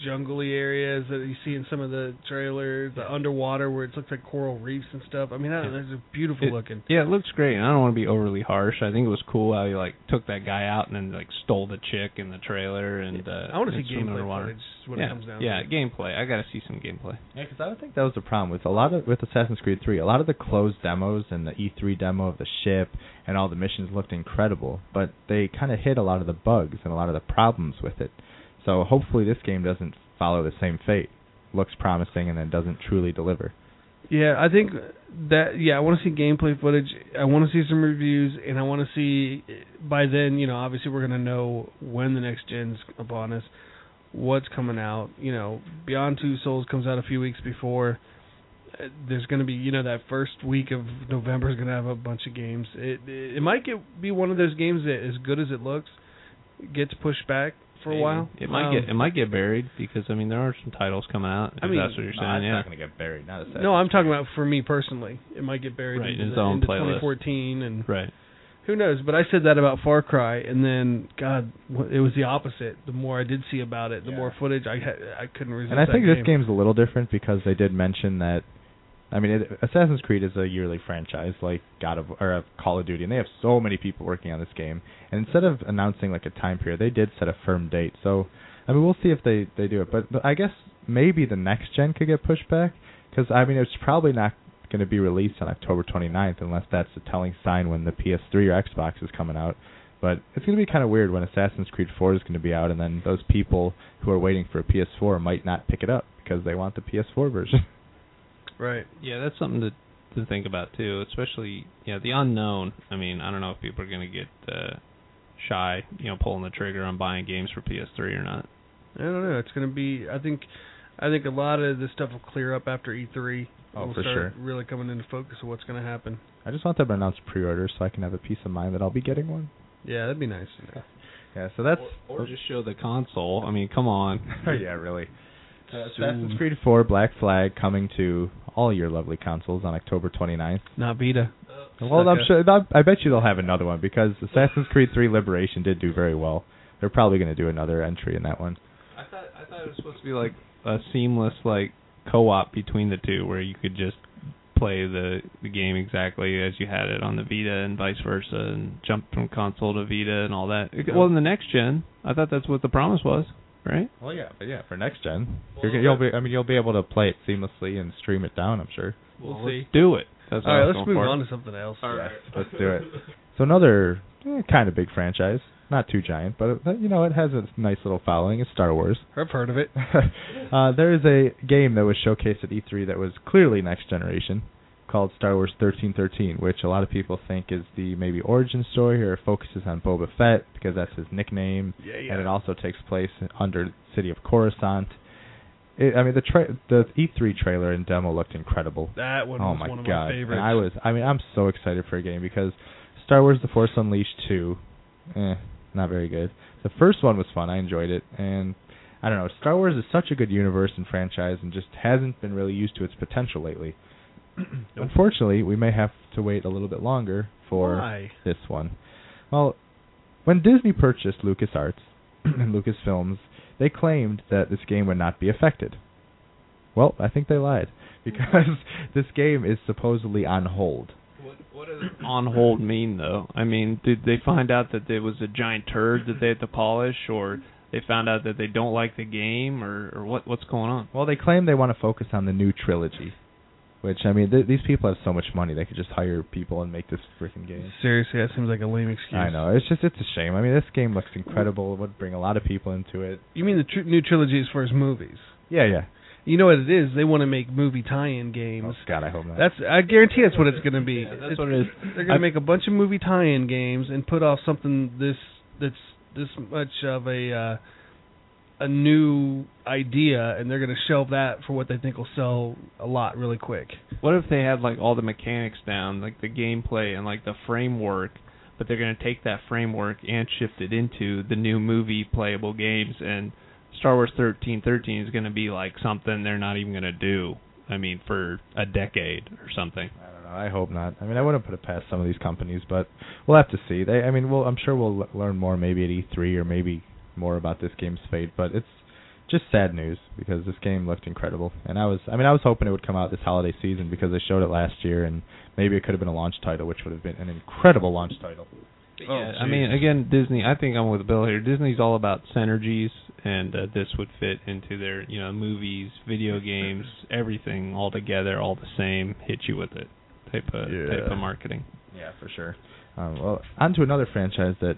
jungly areas that you see in some of the trailers, the underwater where it looks like coral reefs and stuff. I mean, that, Yeah. that's beautiful It- looking. Yeah, it looks great. and I don't want to be overly harsh. I think it was cool how he like took that guy out and then like stole the chick in the trailer and uh I want to see swim gameplay underwater. footage. is yeah, it comes down yeah, to. gameplay. I got to see some gameplay. Yeah, because I don't think that was the problem with a lot of with Assassin's Creed 3. A lot of the closed demos and the E3 demo of the ship and all the missions looked incredible, but they kind of hit a lot of the bugs and a lot of the problems with it. So hopefully this game doesn't follow the same fate. Looks promising and then doesn't truly deliver. Yeah, I think that yeah, I want to see gameplay footage. I want to see some reviews, and I want to see by then. You know, obviously we're gonna know when the next gen's upon us, what's coming out. You know, Beyond Two Souls comes out a few weeks before. There's gonna be you know that first week of November is gonna have a bunch of games. It it, it might get be one of those games that as good as it looks gets pushed back for a while. It might Um, get it might get buried because I mean there are some titles coming out. I mean, that's what you're No, saying. it's yeah. not going to get buried. Not Assassin's No, I'm talking about for me personally. It might get buried Right, into, its the, own into playlist. 2014 and Right. Who knows? But I said that about Far Cry, and then God, it was the opposite. The more I did see about it, the Yeah. more footage I had, I couldn't resist. And I that think game. this game's a little different because they did mention that. I mean, it, Assassin's Creed is a yearly franchise, like God of or Call of Duty, and they have so many people working on this game. And instead of announcing like a time period, they did set a firm date. So, I mean, we'll see if they they do it. But, but I guess maybe the next gen could get pushed back because I mean, it's probably not going to be released on October 29th unless that's a telling sign when the PS3 or Xbox is coming out. But it's going to be kind of weird when Assassin's Creed 4 is going to be out, and then those people who are waiting for a PS4 might not pick it up because they want the PS4 version. right. Yeah, that's something to to think about too, especially yeah the unknown. I mean, I don't know if people are going to get uh, shy, you know, pulling the trigger on buying games for PS3 or not. I don't know. It's gonna be. I think. I think a lot of this stuff will clear up after E3. Oh, we'll for start sure. Really coming into focus of what's gonna happen. I just want them to announce pre-order so I can have a peace of mind that I'll be getting one. Yeah, that'd be nice. Yeah, so that's or, or just show the console. I mean, come on. yeah, really. Uh, Assassin's Creed 4 Black Flag coming to all your lovely consoles on October 29th. Not Vita. Well, I'm sure. I I bet you they'll have another one because Assassin's Creed 3 Liberation did do very well. They're probably going to do another entry in that one. I thought I thought it was supposed to be like a seamless like co-op between the two, where you could just play the the game exactly as you had it on the Vita and vice versa, and jump from console to Vita and all that. Well, in the next gen, I thought that's what the promise was, right? Well, yeah, but yeah, for next gen, you're, gonna- you'll be. I mean, you'll be able to play it seamlessly and stream it down. I'm sure. We'll Well, see. let's do it. That's All what I right, was let's move for. on to something else. Yes, let's do it. So another eh, kind of big franchise, not too giant, but you know it has a nice little following. It's Star Wars. I've heard of it. uh, there is a game that was showcased at E3 that was clearly next generation, called Star Wars 1313, which a lot of people think is the maybe origin story or focuses on Boba Fett because that's his nickname, Yeah, and it also takes place under the city of Coruscant. It, I mean, the tra- the E3 trailer and demo looked incredible. That one oh was my one of god! my favorites. And I was, I mean, I'm so excited for a game because Star Wars: The Force Unleashed 2, eh, not very good. The first one was fun. I enjoyed it, and I don't know. Star Wars is such a good universe and franchise, and just hasn't been really used to its potential lately. Unfortunately, we may have to wait a little bit longer for Why? this one. Well, when Disney purchased LucasArts and Lucasfilms, they claimed that this game would not be affected. Well, I think they lied because this game is supposedly on hold. What, what does on hold mean, though? I mean, did they find out that there was a giant turd that they had to polish, or they found out that they don't like the game, or, or what? What's going on? Well, they claim they want to focus on the new trilogy, which I mean, th- these people have so much money they could just hire people and make this freaking game. Seriously, that seems like a lame excuse. I know. It's just it's a shame. I mean, this game looks incredible. It would bring a lot of people into it. You mean the tr- new trilogy as far as movies? Yeah, yeah. You know what it is? They want to make movie tie-in Oh games. God, I hope not. That's I guarantee that's what it's going to be. Yeah, that's It's- what it is. They're going to make a bunch of movie tie-in games and put off something this that's this much of a uh, a new idea, and they're going to shelve that for what they think will sell a lot really quick. What if they had like all the mechanics down, like the gameplay and like the framework, but they're going to take that framework and shift it into the new movie playable games and Star Wars 1313 is going to be like something they're not even going to do. I mean, for a decade or something. I don't know. I hope not. I mean, I wouldn't put it past some of these companies, but we'll have to see. They, I mean, we'll, I'm sure we'll l- learn more maybe at E3 or maybe more about this game's fate. But it's just sad news because this game looked incredible, and I was, I mean, I was hoping it would come out this holiday season because they showed it last year, and maybe it could have been a launch title, which would have been an incredible launch title. Oh, yeah, I mean, again, Disney. I think I'm with Bill here. Disney's all about synergies, and uh, this would fit into their, you know, movies, video games, everything all together, all the same. Hit you with it type of Yeah. type of marketing. Yeah, for sure. Um, well, on to another franchise that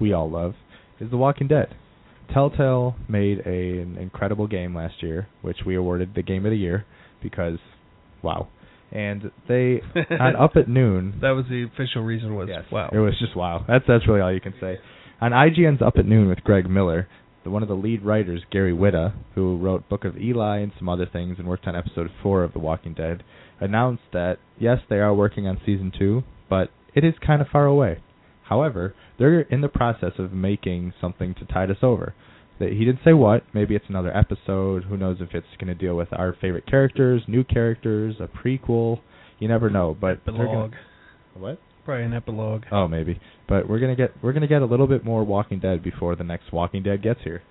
we all love is The Walking Dead. Telltale made a, an incredible game last year, which we awarded the Game of the Year because, wow. And they on Up at Noon. That was the official reason. Was Yes, wow. It was just wow. That's that's really all you can say. On IGN's Up at Noon with Greg Miller, the, one of the lead writers, Gary Whitta, who wrote Book of Eli and some other things and worked on episode four of The Walking Dead, announced that yes, they are working on season two, but it is kind of far away. However, they're in the process of making something to tide us over. That he didn't say what. Maybe it's another episode. Who knows if it's going to deal with our favorite characters, new characters, a prequel. You never know. But they're gonna- Epilogue. what? Probably an epilogue. Oh, maybe. But we're gonna get we're gonna get a little bit more Walking Dead before the next Walking Dead gets here.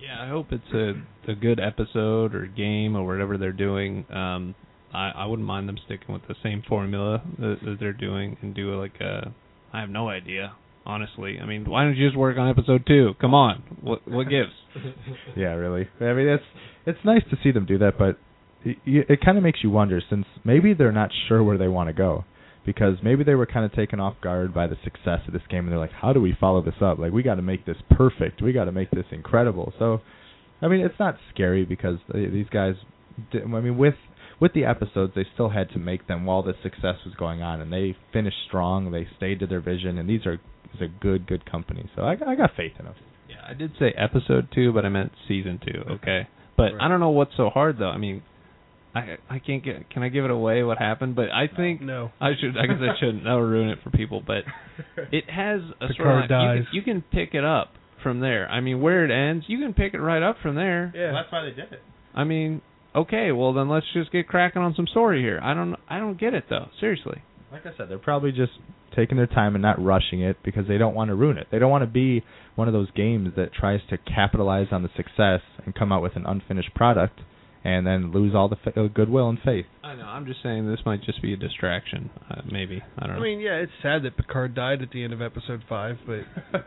Yeah, I hope it's a a good episode or game or whatever they're doing. Um, I I wouldn't mind them sticking with the same formula that, that they're doing and do like a. I have no idea, honestly. I mean, why don't you just work on episode two? Come on, what what gives? Yeah, really. I mean, it's it's nice to see them do that, but it, it kind of makes you wonder since maybe they're not sure where they want to go because maybe they were kind of taken off guard by the success of this game and they're like, how do we follow this up? Like we got to make this perfect. We got to make this incredible. So, I mean, it's not scary because these guys. I mean, with with the episodes, they still had to make them while the success was going on, and they finished strong. They stayed to their vision, and these are is a good good company. So I I got faith in them. Yeah, I did say episode two, but I meant season two. Okay, but Right. I don't know what's so hard though. I mean, I I can't get. Can I give it away what happened? But I think No. I should. I guess I shouldn't. That would ruin it for people. But it has a The storyline. card dies. You, can- you can pick it up from there. I mean, where it ends, you can pick it right up from there. Yeah. That's why they did it. I mean, okay, well then let's just get cracking on some story here. I don't. I don't get it though. Seriously. Like I said, they're probably just taking their time and not rushing it because they don't want to ruin it. They don't want to be one of those games that tries to capitalize on the success and come out with an unfinished product and then lose all the fa- uh, goodwill and faith. I know. I'm just saying this might just be a distraction. Uh, maybe. I don't know. I mean, yeah, it's sad that Picard died at the end of episode five, but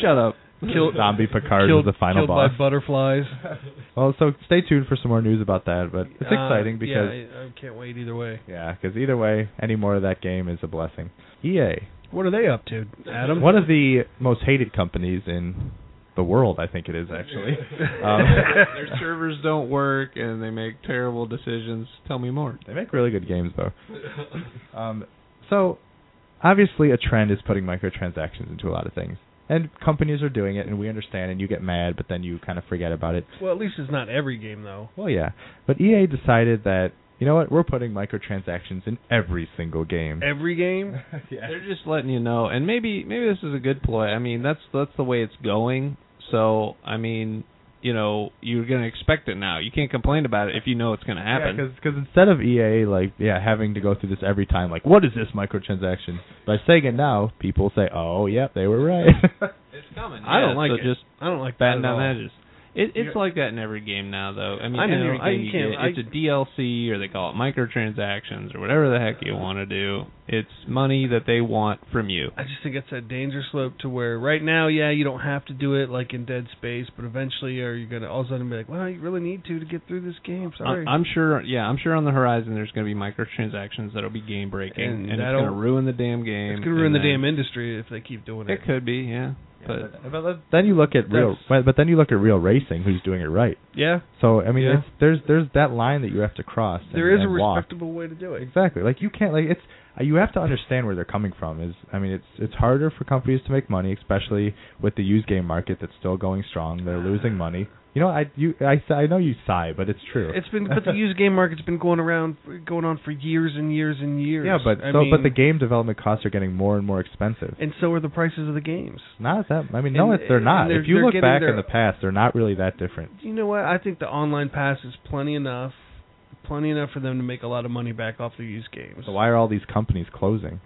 Shut up. Killed- Zombie Picard killed, is the final killed boss. by butterflies. well, so stay tuned for some more news about that. But it's Uh, exciting because yeah, I, I can't wait either way. yeah, because either way, any more of that game is a blessing. EA, What are they up to, Adam? one of the most hated companies in the world, I think it is actually. Um, Their servers don't work and they make terrible decisions. Tell me more. They make really good games though. Um, so obviously a trend is putting microtransactions into a lot of things. And companies are doing it and we understand and you get mad but then you kind of forget about it. Well, at least it's not every game though. Well yeah. But EA decided that you know what, we're putting microtransactions in every single game. Every game. Yeah. They're just letting you know, and maybe maybe this is a good ploy. I mean, that's that's the way it's going. So I mean, you know, you're gonna expect it now. You can't complain about it if you know it's gonna happen. Yeah, because instead of EA like yeah having to go through this every time like what is this microtransaction? By saying it now, people say oh yep they were right. it's coming. I don't like so it. Just I don't like batting down all. the edges. It, it's like that in every game now, though. I mean, I know. every game you get, I- it's a DLC, or they call it microtransactions, or whatever the heck you want to do. It's money that they want from you. I just think it's a danger slope to where right now, yeah, you don't have to do it like in Dead Space, but eventually, uh, are you gonna all of a sudden be like, well, you really need to to get through this game? Sorry. I- I'm sure. Yeah, I'm sure on the horizon there's going to be microtransactions that'll be game breaking, And and, it's going to ruin the damn game. it's gonna ruin the then- damn industry if they keep doing it. It could be, yeah. But but, but then you look at real, but, then you look at real racing, who's doing it right. Yeah, So I mean, Yeah. it's, there's there's that line that you have to cross. And, there is a and walk. respectable way to do it. Exactly. Like you can't like it's uh, you have to understand where they're coming from. Is I mean, it's it's harder for companies to make money, especially with the used game market that's still going strong. They're losing money. You know, I you I I know you sigh, but it's true. It's been, but the used game market's been going around, going on for years and years and years. yeah, but I so mean, but the game development costs are getting more and more expensive. and so are the prices of the games. Not that I mean, no, And- it's, they're not. they're- if you look back their- in the past, they're not really that different. You know what? I think the online pass is plenty enough, plenty enough for them to make a lot of money back off the used games. So why are all these companies closing?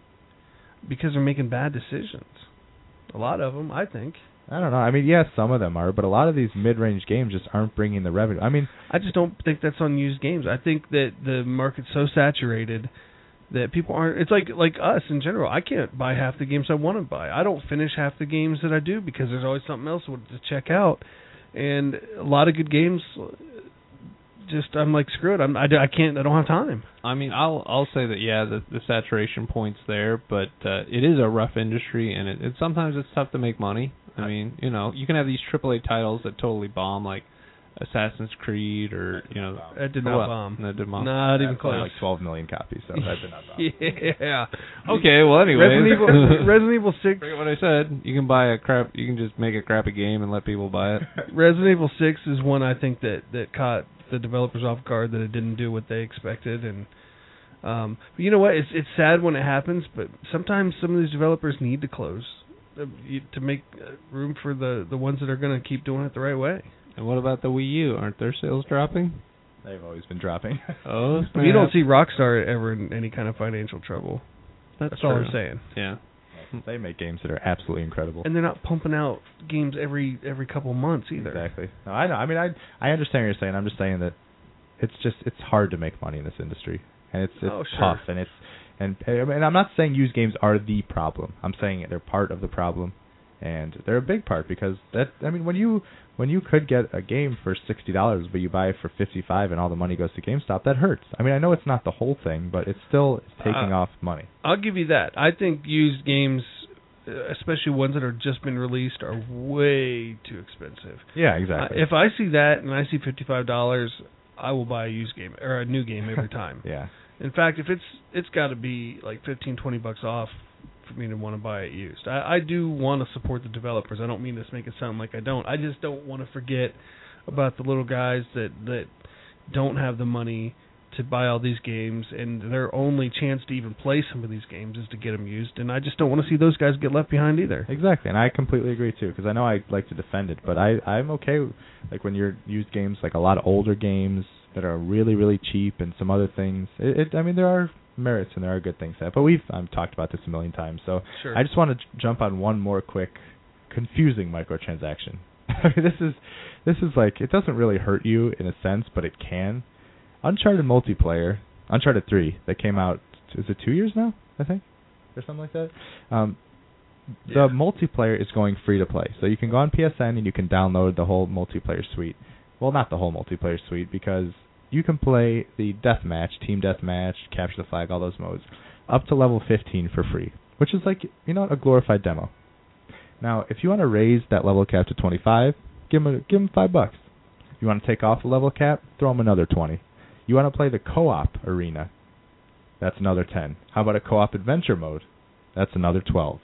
Because they're making bad decisions. A lot of them, I think. I don't know. I mean, yes, some of them are, but a lot of these mid-range games just aren't bringing the revenue. I mean, I just don't think that's on used games. I think that the market's so saturated that people aren't. It's like like us in general. I can't buy half the games I want to buy. I don't finish half the games that I do because there's always something else to check out. And a lot of good games, just I'm like screw it. I'm I, I can't. I don't have time. I mean, I'll I'll say that yeah, the the saturation point's there, but uh, it is a rough industry, and it, it sometimes it's tough to make money. I mean, you know, you can have these AAA titles that totally bomb, like Assassin's Creed, or you know, That did not what? bomb. That did bomb. Not even close. like 12 million copies, so that did not bomb. yeah. Okay, well anyway, Resident Evil Resident Evil Six Forget what I said. You can buy a crap. You can just make a crappy game and let people buy it. Resident Evil Six is one I think that that caught the developers off guard that it didn't do what they expected and um but you know what it's it's sad when it happens but sometimes some of these developers need to close you- to make uh, room for the the ones that are going to keep doing it the right way. And what about the Wii U? Aren't their sales dropping? They've always been dropping. Oh, But you don't see Rockstar ever in any kind of financial trouble. That's, That's all true. I'm saying. Yeah. They make games that are absolutely incredible. And they're not pumping out games every every couple months either. Exactly. No, I know. I mean, I I understand what you're saying. I'm just saying that it's just it's hard to make money in this industry, and it's it's Oh, sure. tough, and it's and and I'm not saying used games are the problem. I'm saying they're part of the problem, and they're a big part because that I mean when you when you could get a game for sixty dollars but you buy it for fifty five and all the money goes to GameStop, that hurts. I mean I know it's not the whole thing, but it's still it's taking Uh, off money. I'll give you that. I think used games, especially ones that are just been released, are way too expensive. Yeah, exactly. Uh, if I see that and I see fifty five dollars, I will buy a used game or a new game every time. yeah. In fact, if it's it's got to be like fifteen twenty bucks off for me to want to buy it used. I, I do want to support the developers. I don't mean to make it sound like I don't. I just don't want to forget about the little guys that that don't have the money to buy all these games and their only chance to even play some of these games is to get them used and I just don't want to see those guys get left behind either. Exactly, and I completely agree too. Because I know I like to defend it, but I I'm okay. Like when you're used games, like a lot of older games that are really really cheap, and some other things. It, it I mean there are merits and there are good things to that. But we've I've talked about this a million times, so Sure. I just want to j- jump on one more quick confusing microtransaction. I mean, this is this is like it doesn't really hurt you in a sense, but it can. Uncharted multiplayer, Uncharted 3 that came out is it 2 years now, I think, or something like that. Um Yeah. the multiplayer is going free to play. So you can go on PSN and you can download the whole multiplayer suite. Well, not the whole multiplayer suite because you can play the deathmatch, team deathmatch, capture the flag, all those modes up to level 15 for free, which is like, you know, a glorified demo. Now, if you want to raise that level cap to 25, give them give them 5 bucks. You want to take off the level cap, throw them another 20. You want to play the co-op arena, that's another 10. How about a co-op adventure mode? That's another 12.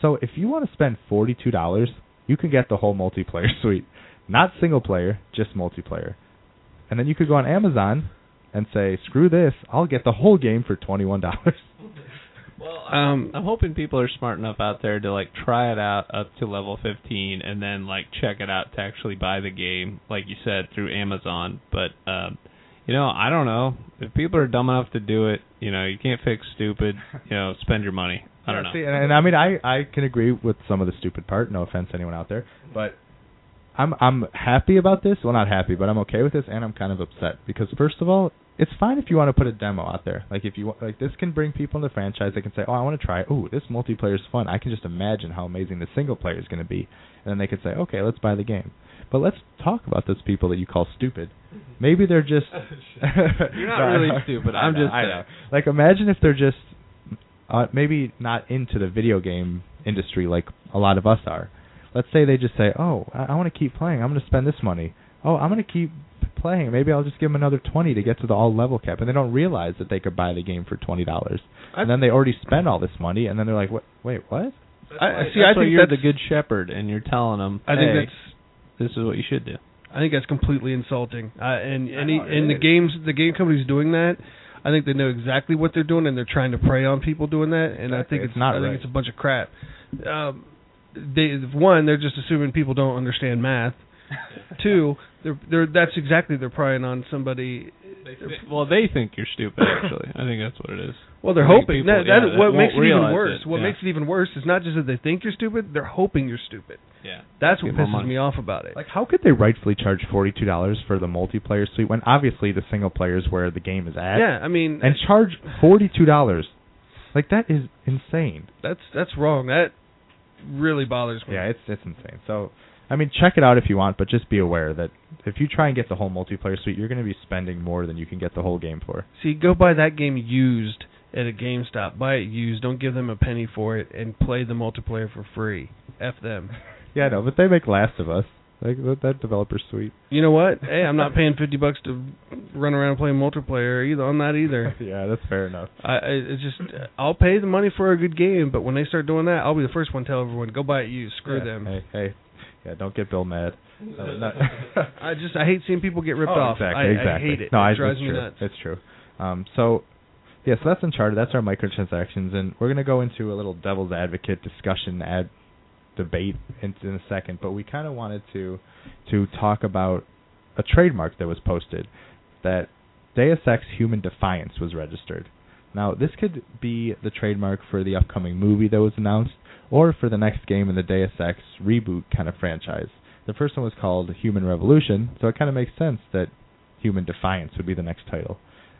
So if you want to spend $42, you can get the whole multiplayer suite. Not single player, just multiplayer. And then you could go on Amazon and say, "Screw this, I'll get the whole game for $21." Well, Um, I'm hoping people are smart enough out there to like try it out up to level 15 and then like check it out to actually buy the game, like you said, through Amazon. But um, you know, I don't know if people are dumb enough to do it. You know, you can't fix stupid. You know, spend your money. I don't Yeah, know. See, and, and I mean, I I can agree with some of the stupid part. No offense to anyone out there, but I'm I'm happy about this. Well, not happy, but I'm okay with this, and I'm kind of upset because first of all, it's fine if you want to put a demo out there. Like if you want, like this can bring people in the franchise. They can say, "Oh, I want to try. it. Oh, this multiplayer is fun. I can just imagine how amazing the single player is going to be." And then they could say, "Okay, let's buy the game." But let's talk about those people that you call stupid. Maybe they're just You're not really stupid. I'm just I know. Like imagine if they're just uh, maybe not into the video game industry like a lot of us are. Let's say they just say, "Oh, I, I want to keep playing. I'm going to spend this money. Oh, I'm going to keep playing. Maybe I'll just give them another twenty to get to the all level cap." And they don't realize that they could buy the game for twenty dollars. And then they already spent all this money, and then they're like, "What? Wait, what?" I, see. That's I why think you're that's the good shepherd, and you're telling them, I think hey, that's this is what you should do. I think that's completely insulting. Uh, and I and, he, and the games the game companies doing that, I think they know exactly what they're doing and they're trying to prey on people doing that. And I think It's it's, not I think right. it's a bunch of crap. Um, they one they're just assuming people don't understand math. Two, they're they're that's exactly they're prying on somebody. Well, they think you're stupid. Actually, I think that's what it is. Well, they're hoping people- that, yeah, that that what makes it even worse. it, What yeah. makes it even worse is not just that they think you're stupid; they're hoping you're stupid. Yeah. That's what pisses money. me off about it. Like, how could they rightfully charge forty-two dollars for the multiplayer suite when obviously the single player is where the game is at? yeah, I mean, and charge forty-two dollars. Like that is insane. that's that's wrong. That really bothers me. Yeah, it's it's insane. So, I mean, check it out if you want, but just be aware that if you try and get the whole multiplayer suite, you're going to be spending more than you can get the whole game for. See, go buy that game used at a GameStop. Buy it used. Don't give them a penny for it, and play the multiplayer for free. F them. Yeah, I know, but they make Last of Us. Like that, that developer suite. You know what? Hey, I'm not paying fifty bucks to run around playing multiplayer either. On that either. yeah, that's fair enough. I, I it's just I'll pay the money for a good game, but when they start doing that, I'll be the first one to tell everyone go buy it used. Screw Yeah, them. Hey, hey, yeah, don't get Bill mad. Uh, I just I hate seeing people get ripped oh, off. Exactly, I, exactly. I hate it. No, it drives it's me true. nuts. It's true. Um, so, yeah, so that's Uncharted. That's our microtransactions, and we're gonna go into a little devil's advocate discussion, ad debate in, in a second. But we kind of wanted to to talk about a trademark that was posted that Deus Ex Human Defiance was registered. Now, this could be the trademark for the upcoming movie that was announced, or for the next game in the Deus Ex reboot kind of franchise. The first one was called Human Revolution, so it kind of makes sense that Human Defiance would be the next title.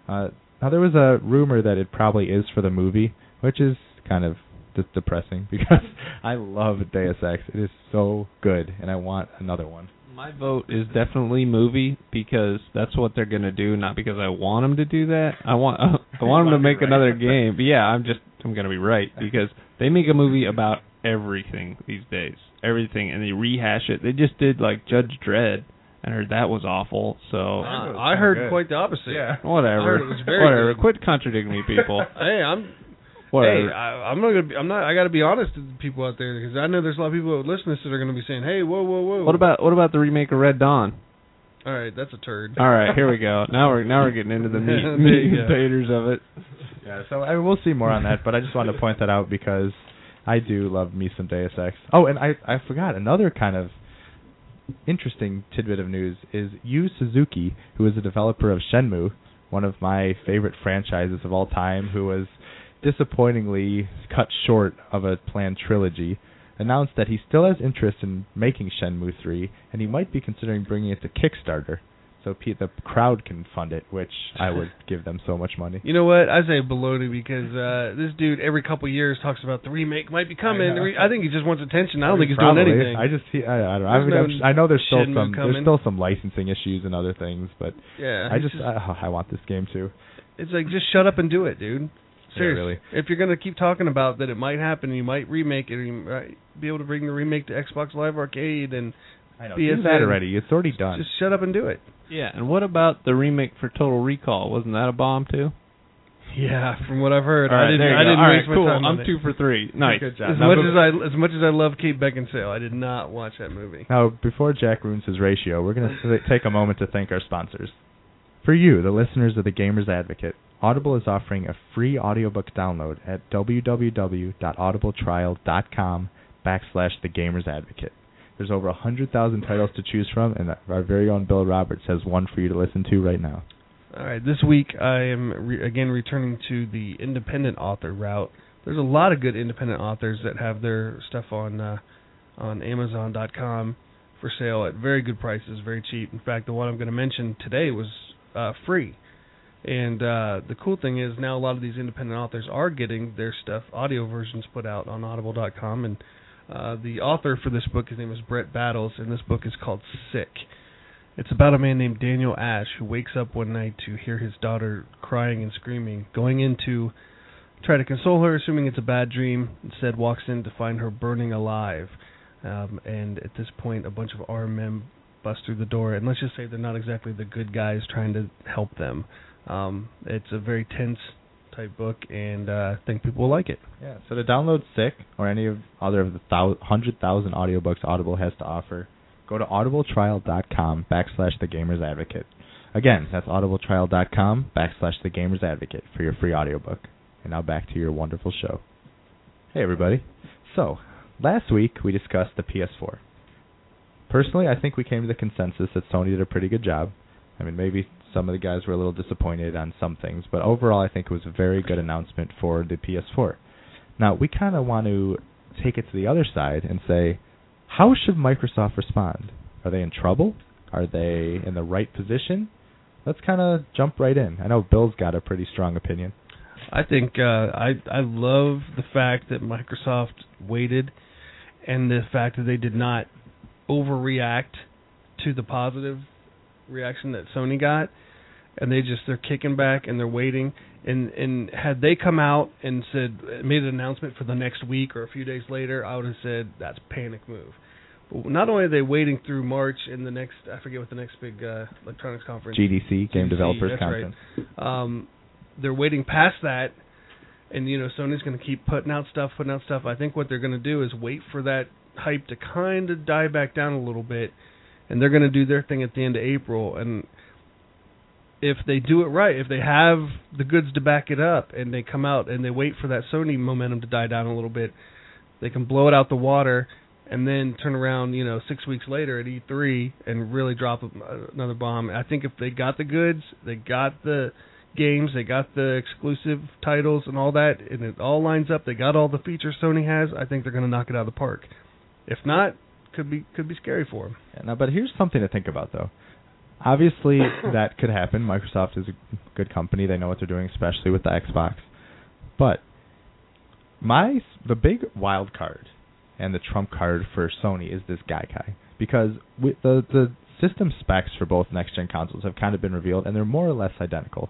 Uh, now, there was a rumor that it probably is for the movie, which is kind of d- depressing because I love Deus Ex. It is so good, and I want another one. My vote is definitely movie because that's what they're gonna do, not because I want them to do that. I want I want them to make another game. But yeah, I'm just I'm gonna be right because they make a movie about everything these days, everything, and they rehash it. They just did like Judge Dredd. I heard that was awful. So Uh, I heard quite the opposite. Yeah. whatever, I heard it was very whatever. good. Quit contradicting me, people. Hey, I'm Whatever. Hey, I, I'm not gonna. Be, I'm not. I got to be honest with the people out there because I know there's a lot of people that listen to this that are gonna be saying, "Hey, whoa, whoa, whoa." what about what about the remake of Red Dawn? All right, that's a turd. All right, here we go. Now we're now we're getting into the meat, meat you and go. potatoes of it. Yeah, so I mean, we'll see more on that, but I just wanted to point that out because I do love me some Deus Ex. Oh, and I I forgot another kind of interesting tidbit of news is Yu Suzuki, who is a developer of Shenmue, one of my favorite franchises of all time, who was disappointingly cut short of a planned trilogy, announced that he still has interest in making Shenmue 3, and he might be considering bringing it to Kickstarter, so pe- the crowd can fund it, which I would give them so much money. You know what? I say baloney because uh this dude every couple years talks about the remake might be coming. I re- I think he just wants attention. I don't think he's Probably. doing anything. I just he, I, I don't know. I, There's mean, no I know there's still some coming. there's still some licensing issues and other things, but yeah, I he's just, I, I want this game too. it's like just shut up and do it, dude. Yeah, Seriously. really. If you're gonna keep talking about that it might happen, you might remake it, you might be able to bring the remake to Xbox Live Arcade, and I know. Do that already. It's already done. just shut up and do it. Yeah, and what about the remake for Total Recall? Wasn't that a bomb too? Yeah, from what I've heard, All I didn't. I didn't All right, waste my cool. time I'm it. two for three. Nice. Good job. As Now, much as I as much as I love Kate Beckinsale, I did not watch that movie. Now, before Jack ruins his ratio, we're going to take a moment to thank our sponsors. For you, the listeners of the Gamers Advocate, Audible is offering a free audiobook download at www.audibletrial.com backslash the Gamers Advocate. There's over 100,000 titles to choose from, and our very own Bill Roberts has one for you to listen to right now. All right, this week I am re- again returning to the independent author route. There's a lot of good independent authors that have their stuff on uh, on Amazon.com for sale at very good prices, very cheap. In fact, the one I'm going to mention today was uh, free. And uh, the cool thing is now a lot of these independent authors are getting their stuff audio versions put out on Audible.com. And uh, the author for this book, his name is Brett Battles, and this book is called Sick. It's about a man named Daniel Ash who wakes up one night to hear his daughter crying and screaming, going in to try to console her, assuming it's a bad dream. Instead, walks in to find her burning alive. Um, and at this point, a bunch of armed men bust through the door, and let's just say they're not exactly the good guys trying to help them. Um, it's a very tense type book, and uh, I think people will like it. Yeah. So to download Sick or any of other of the thou- hundred thousand audiobooks Audible has to offer, go to audibletrial.com backslash the Gamers Advocate. Again, that's audibletrial.com backslash the Gamers Advocate for your free audiobook. And now back to your wonderful show. Hey everybody. So last week we discussed the PS4. Personally, I think we came to the consensus that Sony did a pretty good job. I mean, maybe some of the guys were a little disappointed on some things, but overall, I think it was a very good announcement for the PS4. Now, we kind of want to take it to the other side and say, how should Microsoft respond? Are they in trouble? Are they in the right position? Let's kind of jump right in. I know Bill's got a pretty strong opinion. I think uh, I I love the fact that Microsoft waited, and the fact that they did not overreact to the positive reaction that Sony got, and they just they're kicking back and they're waiting. And and had they come out and said made an announcement for the next week or a few days later, I would have said that's a panic move. But not only are they waiting through March and the next I forget what the next big uh, electronics conference GDC, Game GDC, Developers that's right. Conference. um, they're waiting past that, and you know Sony's going to keep putting out stuff, putting out stuff. I think what they're going to do is wait for that hype to kind of die back down a little bit, and they're going to do their thing at the end of April. And if they do it right, if they have the goods to back it up, and they come out and they wait for that Sony momentum to die down a little bit, they can blow it out the water. And then turn around, you know, six weeks later at E3 and really drop another bomb. I think if they got the goods, they got the games, they got the exclusive titles and all that, and it all lines up. They got all the features Sony has. I think they're going to knock it out of the park. If not, could be could be scary for them. Yeah, now, but here's something to think about, though. Obviously, that could happen. Microsoft is a good company; they know what they're doing, especially with the Xbox. But my the big wild card and the trump card for Sony is this Gaikai because with the the system specs for both next gen consoles have kind of been revealed, and they're more or less identical.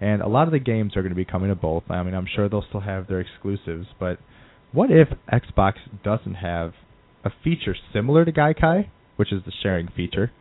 And a lot of the games are going to be coming to both. I mean, I'm sure they'll still have their exclusives, but what if Xbox doesn't have a feature similar to Gaikai, which is the sharing feature,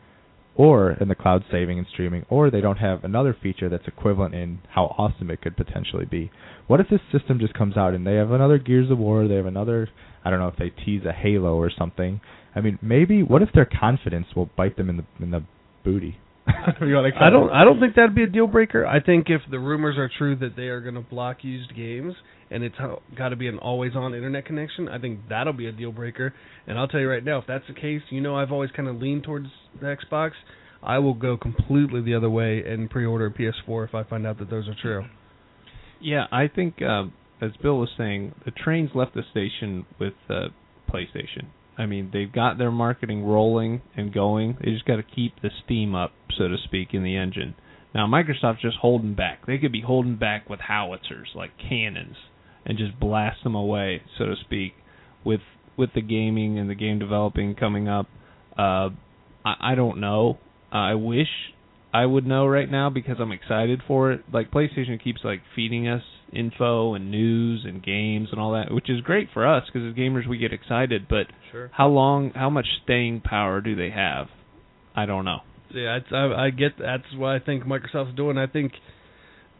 or in the cloud saving and streaming, or they don't have another feature that's equivalent in how awesome it could potentially be? What if this system just comes out and they have another Gears of War, they have another, I don't know if they tease a Halo or something. I mean, maybe what if their confidence will bite them in the in the booty? You wanna I don't. I don't think that'd be a deal breaker. I think if the rumors are true that they are going to block used games and it's got to be an always-on internet connection, I think that'll be a deal breaker. And I'll tell you right now, if that's the case, you know I've always kind of leaned towards the Xbox. I will go completely the other way and pre-order a PS4 if I find out that those are true. Yeah, I think um, as Bill was saying, the train's left the station with uh, PlayStation. I mean, they've got their marketing rolling and going. They just got to keep the steam up, so to speak, in the engine. Now, Microsoft's just holding back. They could be holding back with howitzers, like cannons, and just blast them away, so to speak, with with the gaming and the game developing coming up. Uh, I, I don't know. I wish I would know right now because I'm excited for it. Like PlayStation keeps like feeding us info and news and games and all that, which is great for us because as gamers we get excited. But Sure. how long, how much staying power do they have? I don't know. Yeah, I, I get that's what I think Microsoft's doing. I think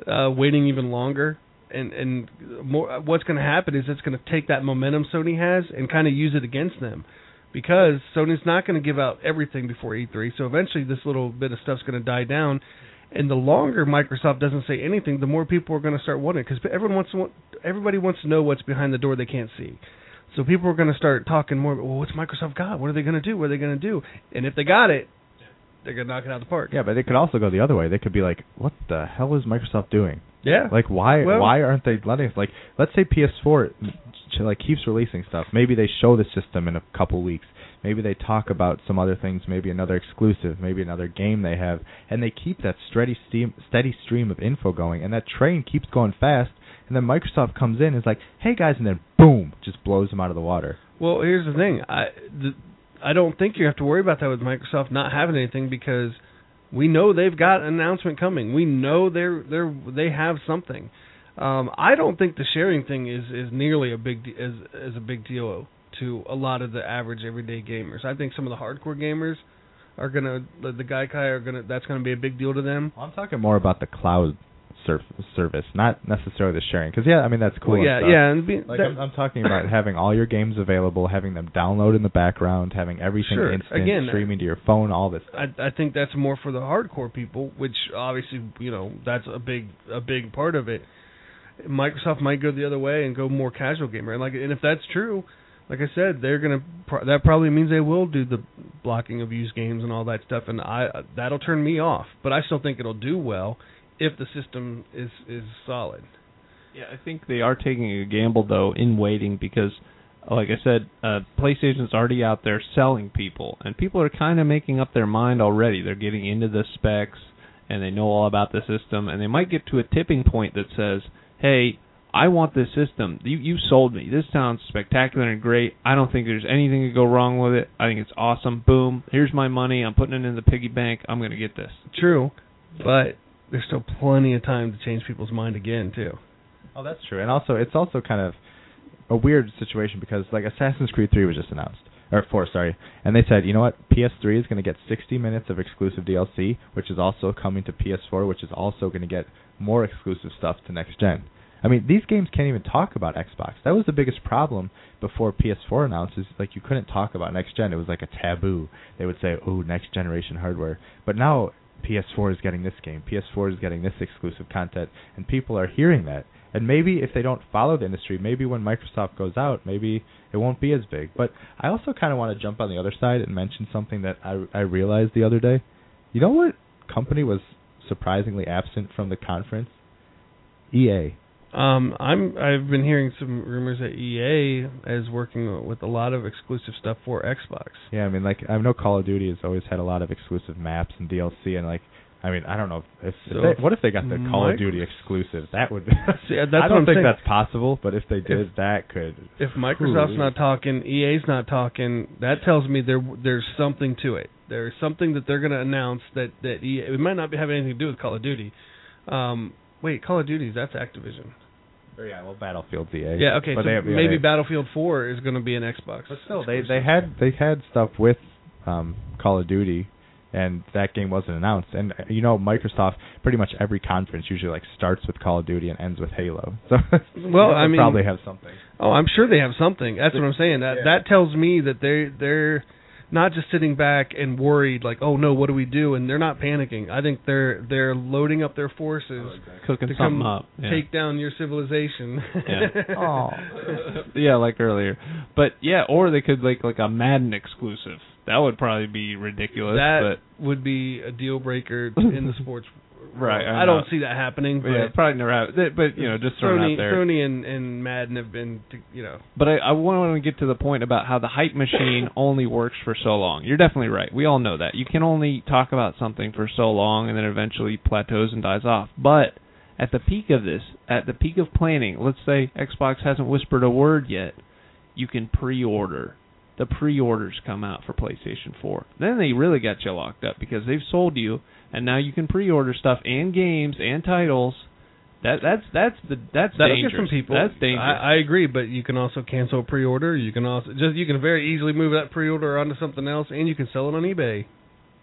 uh, waiting even longer and and more. What's going to happen is it's going to take that momentum Sony has and kind of use it against them, because Sony's not going to give out everything before E3. So eventually, this little bit of stuff's going to die down. And the longer Microsoft doesn't say anything, the more people are going to start wondering because everyone wants to, everybody wants to know what's behind the door they can't see. So people are going to start talking more. Well, what's Microsoft got? What are they going to do? What are they going to do? And if they got it, they're going to knock it out of the park. Yeah, but they could also go the other way. They could be like, "What the hell is Microsoft doing? Yeah. Like, why Well- why aren't they letting us? Like, let's say PS4 like keeps releasing stuff. Maybe they show the system in a couple weeks. Maybe they talk about some other things. Maybe another exclusive. Maybe another game they have, and they keep that steady steam steady stream of info going, and that train keeps going fast. And then Microsoft comes in and is like, "Hey guys," and then boom, just blows them out of the water. Well, here's the thing. I the, I don't think you have to worry about that with Microsoft not having anything because we know they've got an announcement coming. We know they're they're they have something. Um, I don't think the sharing thing is is nearly a big as is a big deal to a lot of the average everyday gamers. I think some of the hardcore gamers are gonna the, the Gaikai are gonna that's gonna be a big deal to them. I'm talking more about the cloud surf- service, not necessarily the sharing. Because yeah, I mean that's cool. Well, yeah, stuff. yeah, and be, Like that- I'm, I'm talking about having all your games available, having them download in the background, having everything Sure. instant, Again, streaming to your phone, all this. Stuff. I I think that's more for the hardcore people, which obviously you know that's a big a big part of it. Microsoft might go the other way and go more casual gamer, and like and if that's true, like I said, they're gonna pro- that probably means they will do the blocking of used games and all that stuff, and I that'll turn me off. But I still think it'll do well if the system is is solid. Yeah, I think they are taking a gamble though in waiting because, like I said, uh, PlayStation's already out there selling people, and people are kind of making up their mind already. They're getting into the specs, and they know all about the system, and they might get to a tipping point that says, "Hey, I want this system. You you sold me. This sounds spectacular and great. I don't think there's anything to go wrong with it. I think it's awesome. Boom, here's my money. I'm putting it in the piggy bank. I'm gonna get this." True, but there's still plenty of time to change people's mind again too. Oh, that's true. And also, it's also kind of a weird situation because like Assassin's Creed 3 was just announced, or 4, sorry, and they said, you know what, PS3 is going to get 60 minutes of exclusive DLC, which is also coming to PS4, which is also going to get more exclusive stuff to next gen. I mean, these games can't even talk about Xbox. That was the biggest problem before PS4 announced. Is like you couldn't talk about next gen. It was like a taboo. They would say, "Oh, next generation hardware," but now PS4 is getting this game. PS4 is getting this exclusive content, and people are hearing that. And maybe if they don't follow the industry, maybe when Microsoft goes out, maybe it won't be as big. But I also kind of want to jump on the other side and mention something that I I realized the other day. You know what company was surprisingly absent from the conference? EA. Um, I'm I've been hearing some rumors that EA is working with a lot of exclusive stuff for Xbox. Yeah, I mean, like I know Call of Duty has always had a lot of exclusive maps and DLC, and like, I mean, I don't know if, if they, what if they got the Call of Duty exclusive? That would. See, that's I don't think saying. that's possible, but if they did, that could. If Microsoft's Ooh. not talking, EA's not talking, that tells me there there's something to it. There's something that they're going to announce that that EA it might not be have anything to do with Call of Duty. Um, wait, Call of Duty that's Activision. Yeah, well, Battlefield's EA. Yeah, okay, but so have- yeah, maybe Battlefield 4 is going to be an Xbox. But still, they exclusive. they had they had stuff with um, Call of Duty, and that game wasn't announced. And uh, you know, Microsoft pretty much every conference usually like starts with Call of Duty and ends with Halo. So Well, they I mean- probably have something. Oh, I'm sure they have something. That's what I'm saying. That Yeah. that tells me that they they're not just sitting back and worried like, "Oh no, what do we do?" and they're not panicking. I think they're they're loading up their forces Cooking to something come up. Yeah. take down your civilization. Yeah. Aw. Oh. yeah, like earlier. But yeah, or they could like like a Madden exclusive. That would probably be ridiculous. that would be a deal breaker in the sports. Right, I I, don't know. see that happening. but yeah, probably never that- But you know, just throwing Sony, out there. Sony and, and Madden have been, to, you know, But I, I want to get to the point about how the hype machine only works for so long. You're definitely right. We all know that. You can only talk about something for so long and then eventually plateaus and dies off. But at the peak of this, at the peak of planning, let's say Xbox hasn't whispered a word yet, you can pre-order. The pre-orders come out for PlayStation 4. Then they really got you locked up because they've sold you and now you can pre-order stuff and games and titles. That that's that's the that's that'll dangerous. get some people. That's dangerous. I, I agree, but you can also cancel a pre-order. You can also just you can very easily move that pre-order onto something else, and you can sell it on eBay.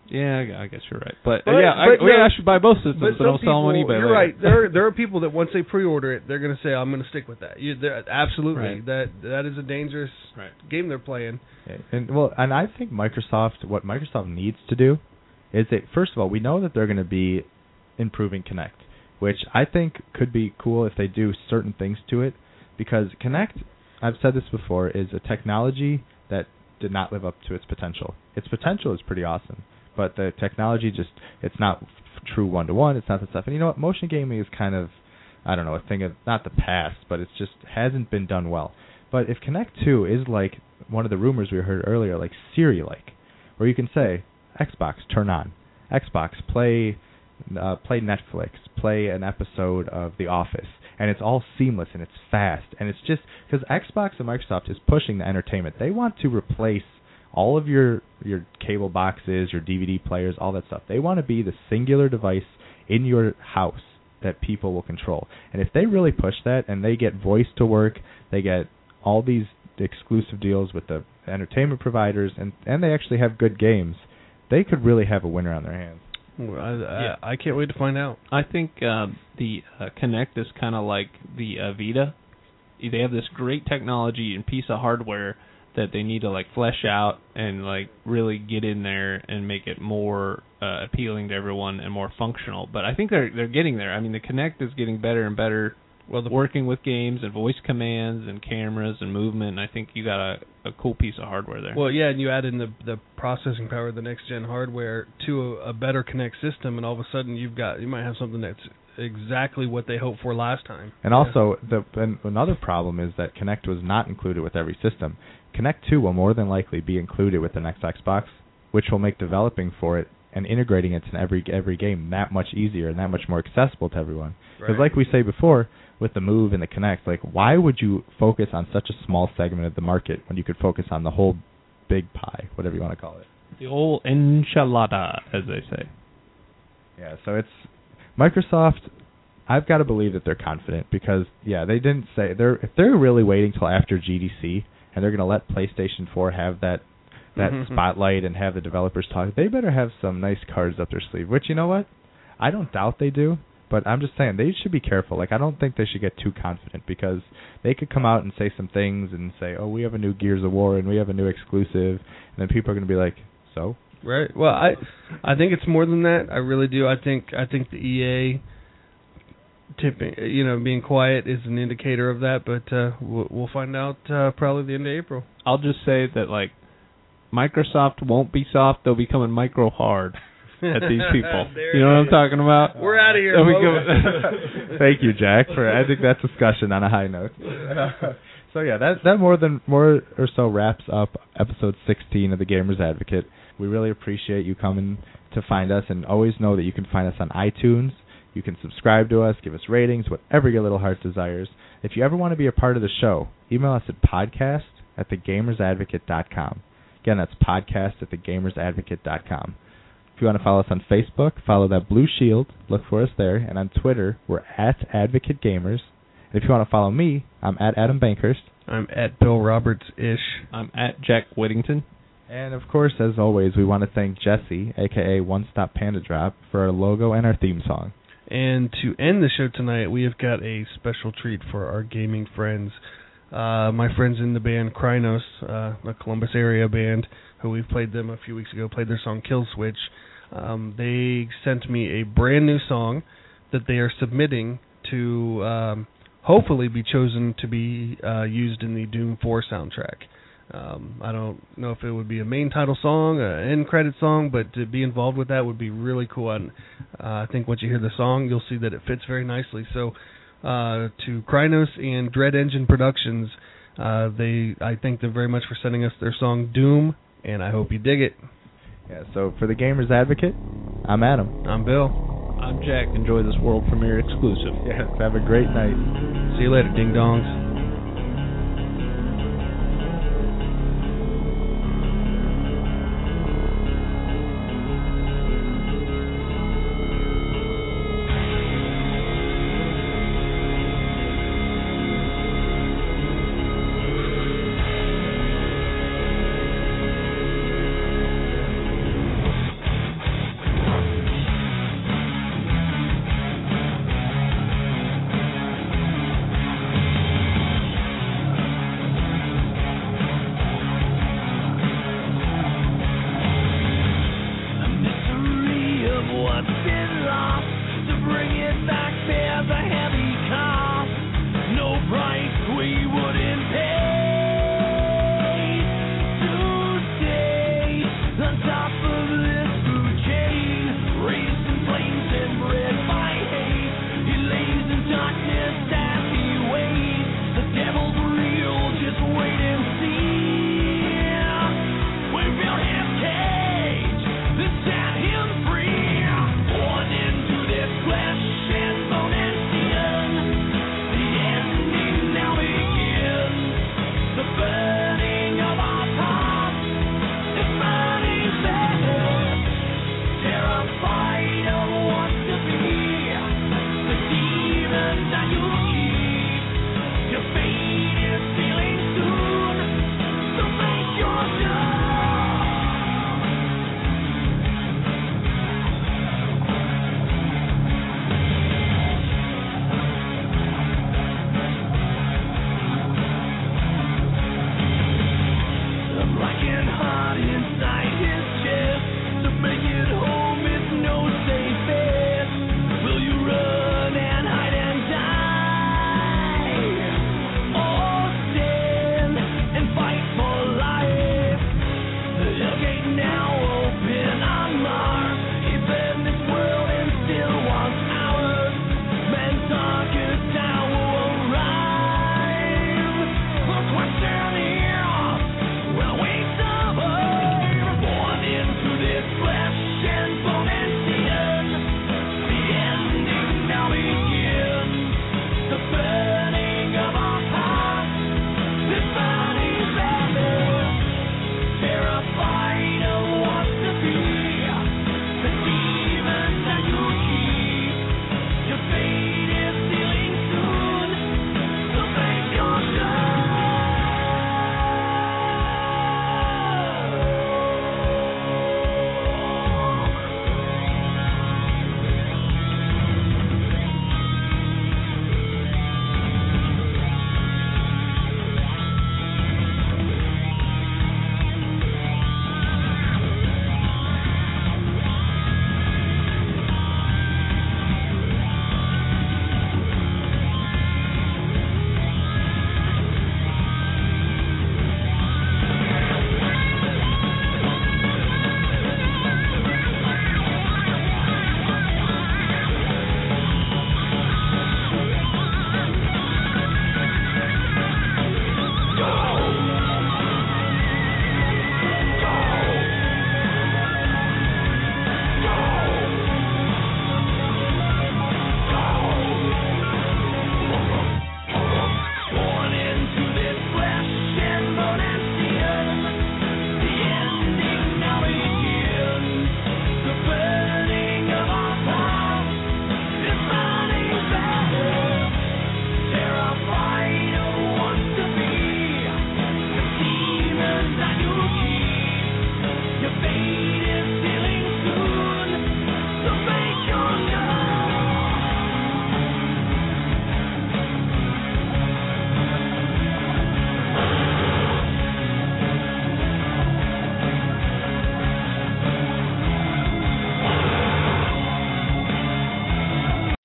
Yeah, I guess you're right. But, But- yeah, I, but yeah, I should buy both systems, but, sell them on eBay. You're later. right. There there are people that once they pre-order it, they're going to say, "I'm going to stick with that." You, absolutely, Right. that that is a dangerous Right. game they're playing. And well, and I think Microsoft, what Microsoft needs to do, is that first of all, we know that they're going to be improving Kinect, which I think could be cool if they do certain things to it, because Kinect, I've said this before, is a technology that did not live up to its potential. Its potential is pretty awesome, but the technology just it's not true one to one. It's not the stuff. And you know what? Motion gaming is kind of I don't know a thing of not the past, but it's just hasn't been done well. But if Kinect 2 is like one of the rumors we heard earlier, like Siri like, where you can say, Xbox, turn on. Xbox, play uh, play Netflix, play an episode of The Office, and it's all seamless and it's fast and it's just because Xbox and Microsoft is pushing the entertainment. They want to replace all of your your cable boxes, your DVD players, all that stuff. They want to be the singular device in your house that people will control. And if they really push that and they get voice to work, they get all these exclusive deals with the entertainment providers and and they actually have good games, they could really have a winner on their hands. Well, I, Yeah. I, I can't wait to find out. I think um, the uh, Kinect is kind of like the uh, Vita. They have this great technology and piece of hardware that they need to like flesh out and like really get in there and make it more uh, appealing to everyone and more functional. But I think they're they're getting there. I mean, the Kinect is getting better and better. Well, the working with games and voice commands and cameras and movement. And I think you got a, a cool piece of hardware there. Well, yeah, and you add in the the processing power of the next gen hardware to a, a better Kinect system, and all of a sudden you've got you might have something that's exactly what they hoped for last time. And also, the and another problem is that Kinect was not included with every system. Kinect 2 will more than likely be included with the next Xbox, which will make developing for it and integrating it in every every game that much easier and that much more accessible to everyone. Because, like we say before, with the Move and the Kinect, like why would you focus on such a small segment of the market when you could focus on the whole big pie, whatever you want to call it? the whole enchilada, as they say. Yeah, so it's Microsoft. I've got to believe that they're confident because yeah, they didn't say they're if they're really waiting till after GDC and they're going to let PlayStation 4 have that that Mhm. spotlight and have the developers talk. They better have some nice cards up their sleeve. Which you know what? I don't doubt they do, but I'm just saying they should be careful. Like I don't think they should get too confident because they could come out and say some things and say, "Oh, we have a new Gears of War and we have a new exclusive," and then people are going to be like, "So." Right. Well, I I think it's more than that. I really do. I think I think the EA tipping, you know, being quiet is an indicator of that. But uh, we'll, we'll find out uh, probably the end of April. I'll just say that like Microsoft won't be soft; they'll be coming micro hard. at these people. You know what I'm talking about? We're out of here. There we Thank you, Jack, for ending that discussion on a high note. so yeah, that that more than more or so wraps up episode 16 of the Gamers Advocate. We really appreciate you coming to find us, and always know that you can find us on iTunes. You can subscribe to us, give us ratings, whatever your little heart desires. If you ever want to be a part of the show, email us at podcast at thegamersadvocate.com. Again, that's podcast at thegamersadvocate.com. If you want to follow us on Facebook, follow that blue shield. Look for us there. And on Twitter, we're at Advocate Gamers. And if you want to follow me, I'm at Adam Bankhurst. I'm at Bill Roberts ish. I'm at Jack Whittington. And of course, as always, we want to thank Jesse, aka One Stop Panda Drop, for our logo and our theme song. And to end the show tonight, we have got a special treat for our gaming friends. Uh, my friends in the band Krynos, uh, a Columbus area band, who we've played them a few weeks ago, played their song Kill Switch. Um, they sent me a brand new song that they are submitting to um, hopefully be chosen to be uh, used in the Doom 4 soundtrack. Um, I don't know if it would be a main title song, an end credit song, but to be involved with that would be really cool. And uh, I think once you hear the song, you'll see that it fits very nicely. So, uh, to Krynos and Dread Engine Productions, uh, they I thank them very much for sending us their song Doom, and I hope you dig it. Yeah, so for the Gamers Advocate, I'm Adam. I'm Bill. I'm Jack. Enjoy this world premiere exclusive. Yes, have a great night. See you later, ding dongs.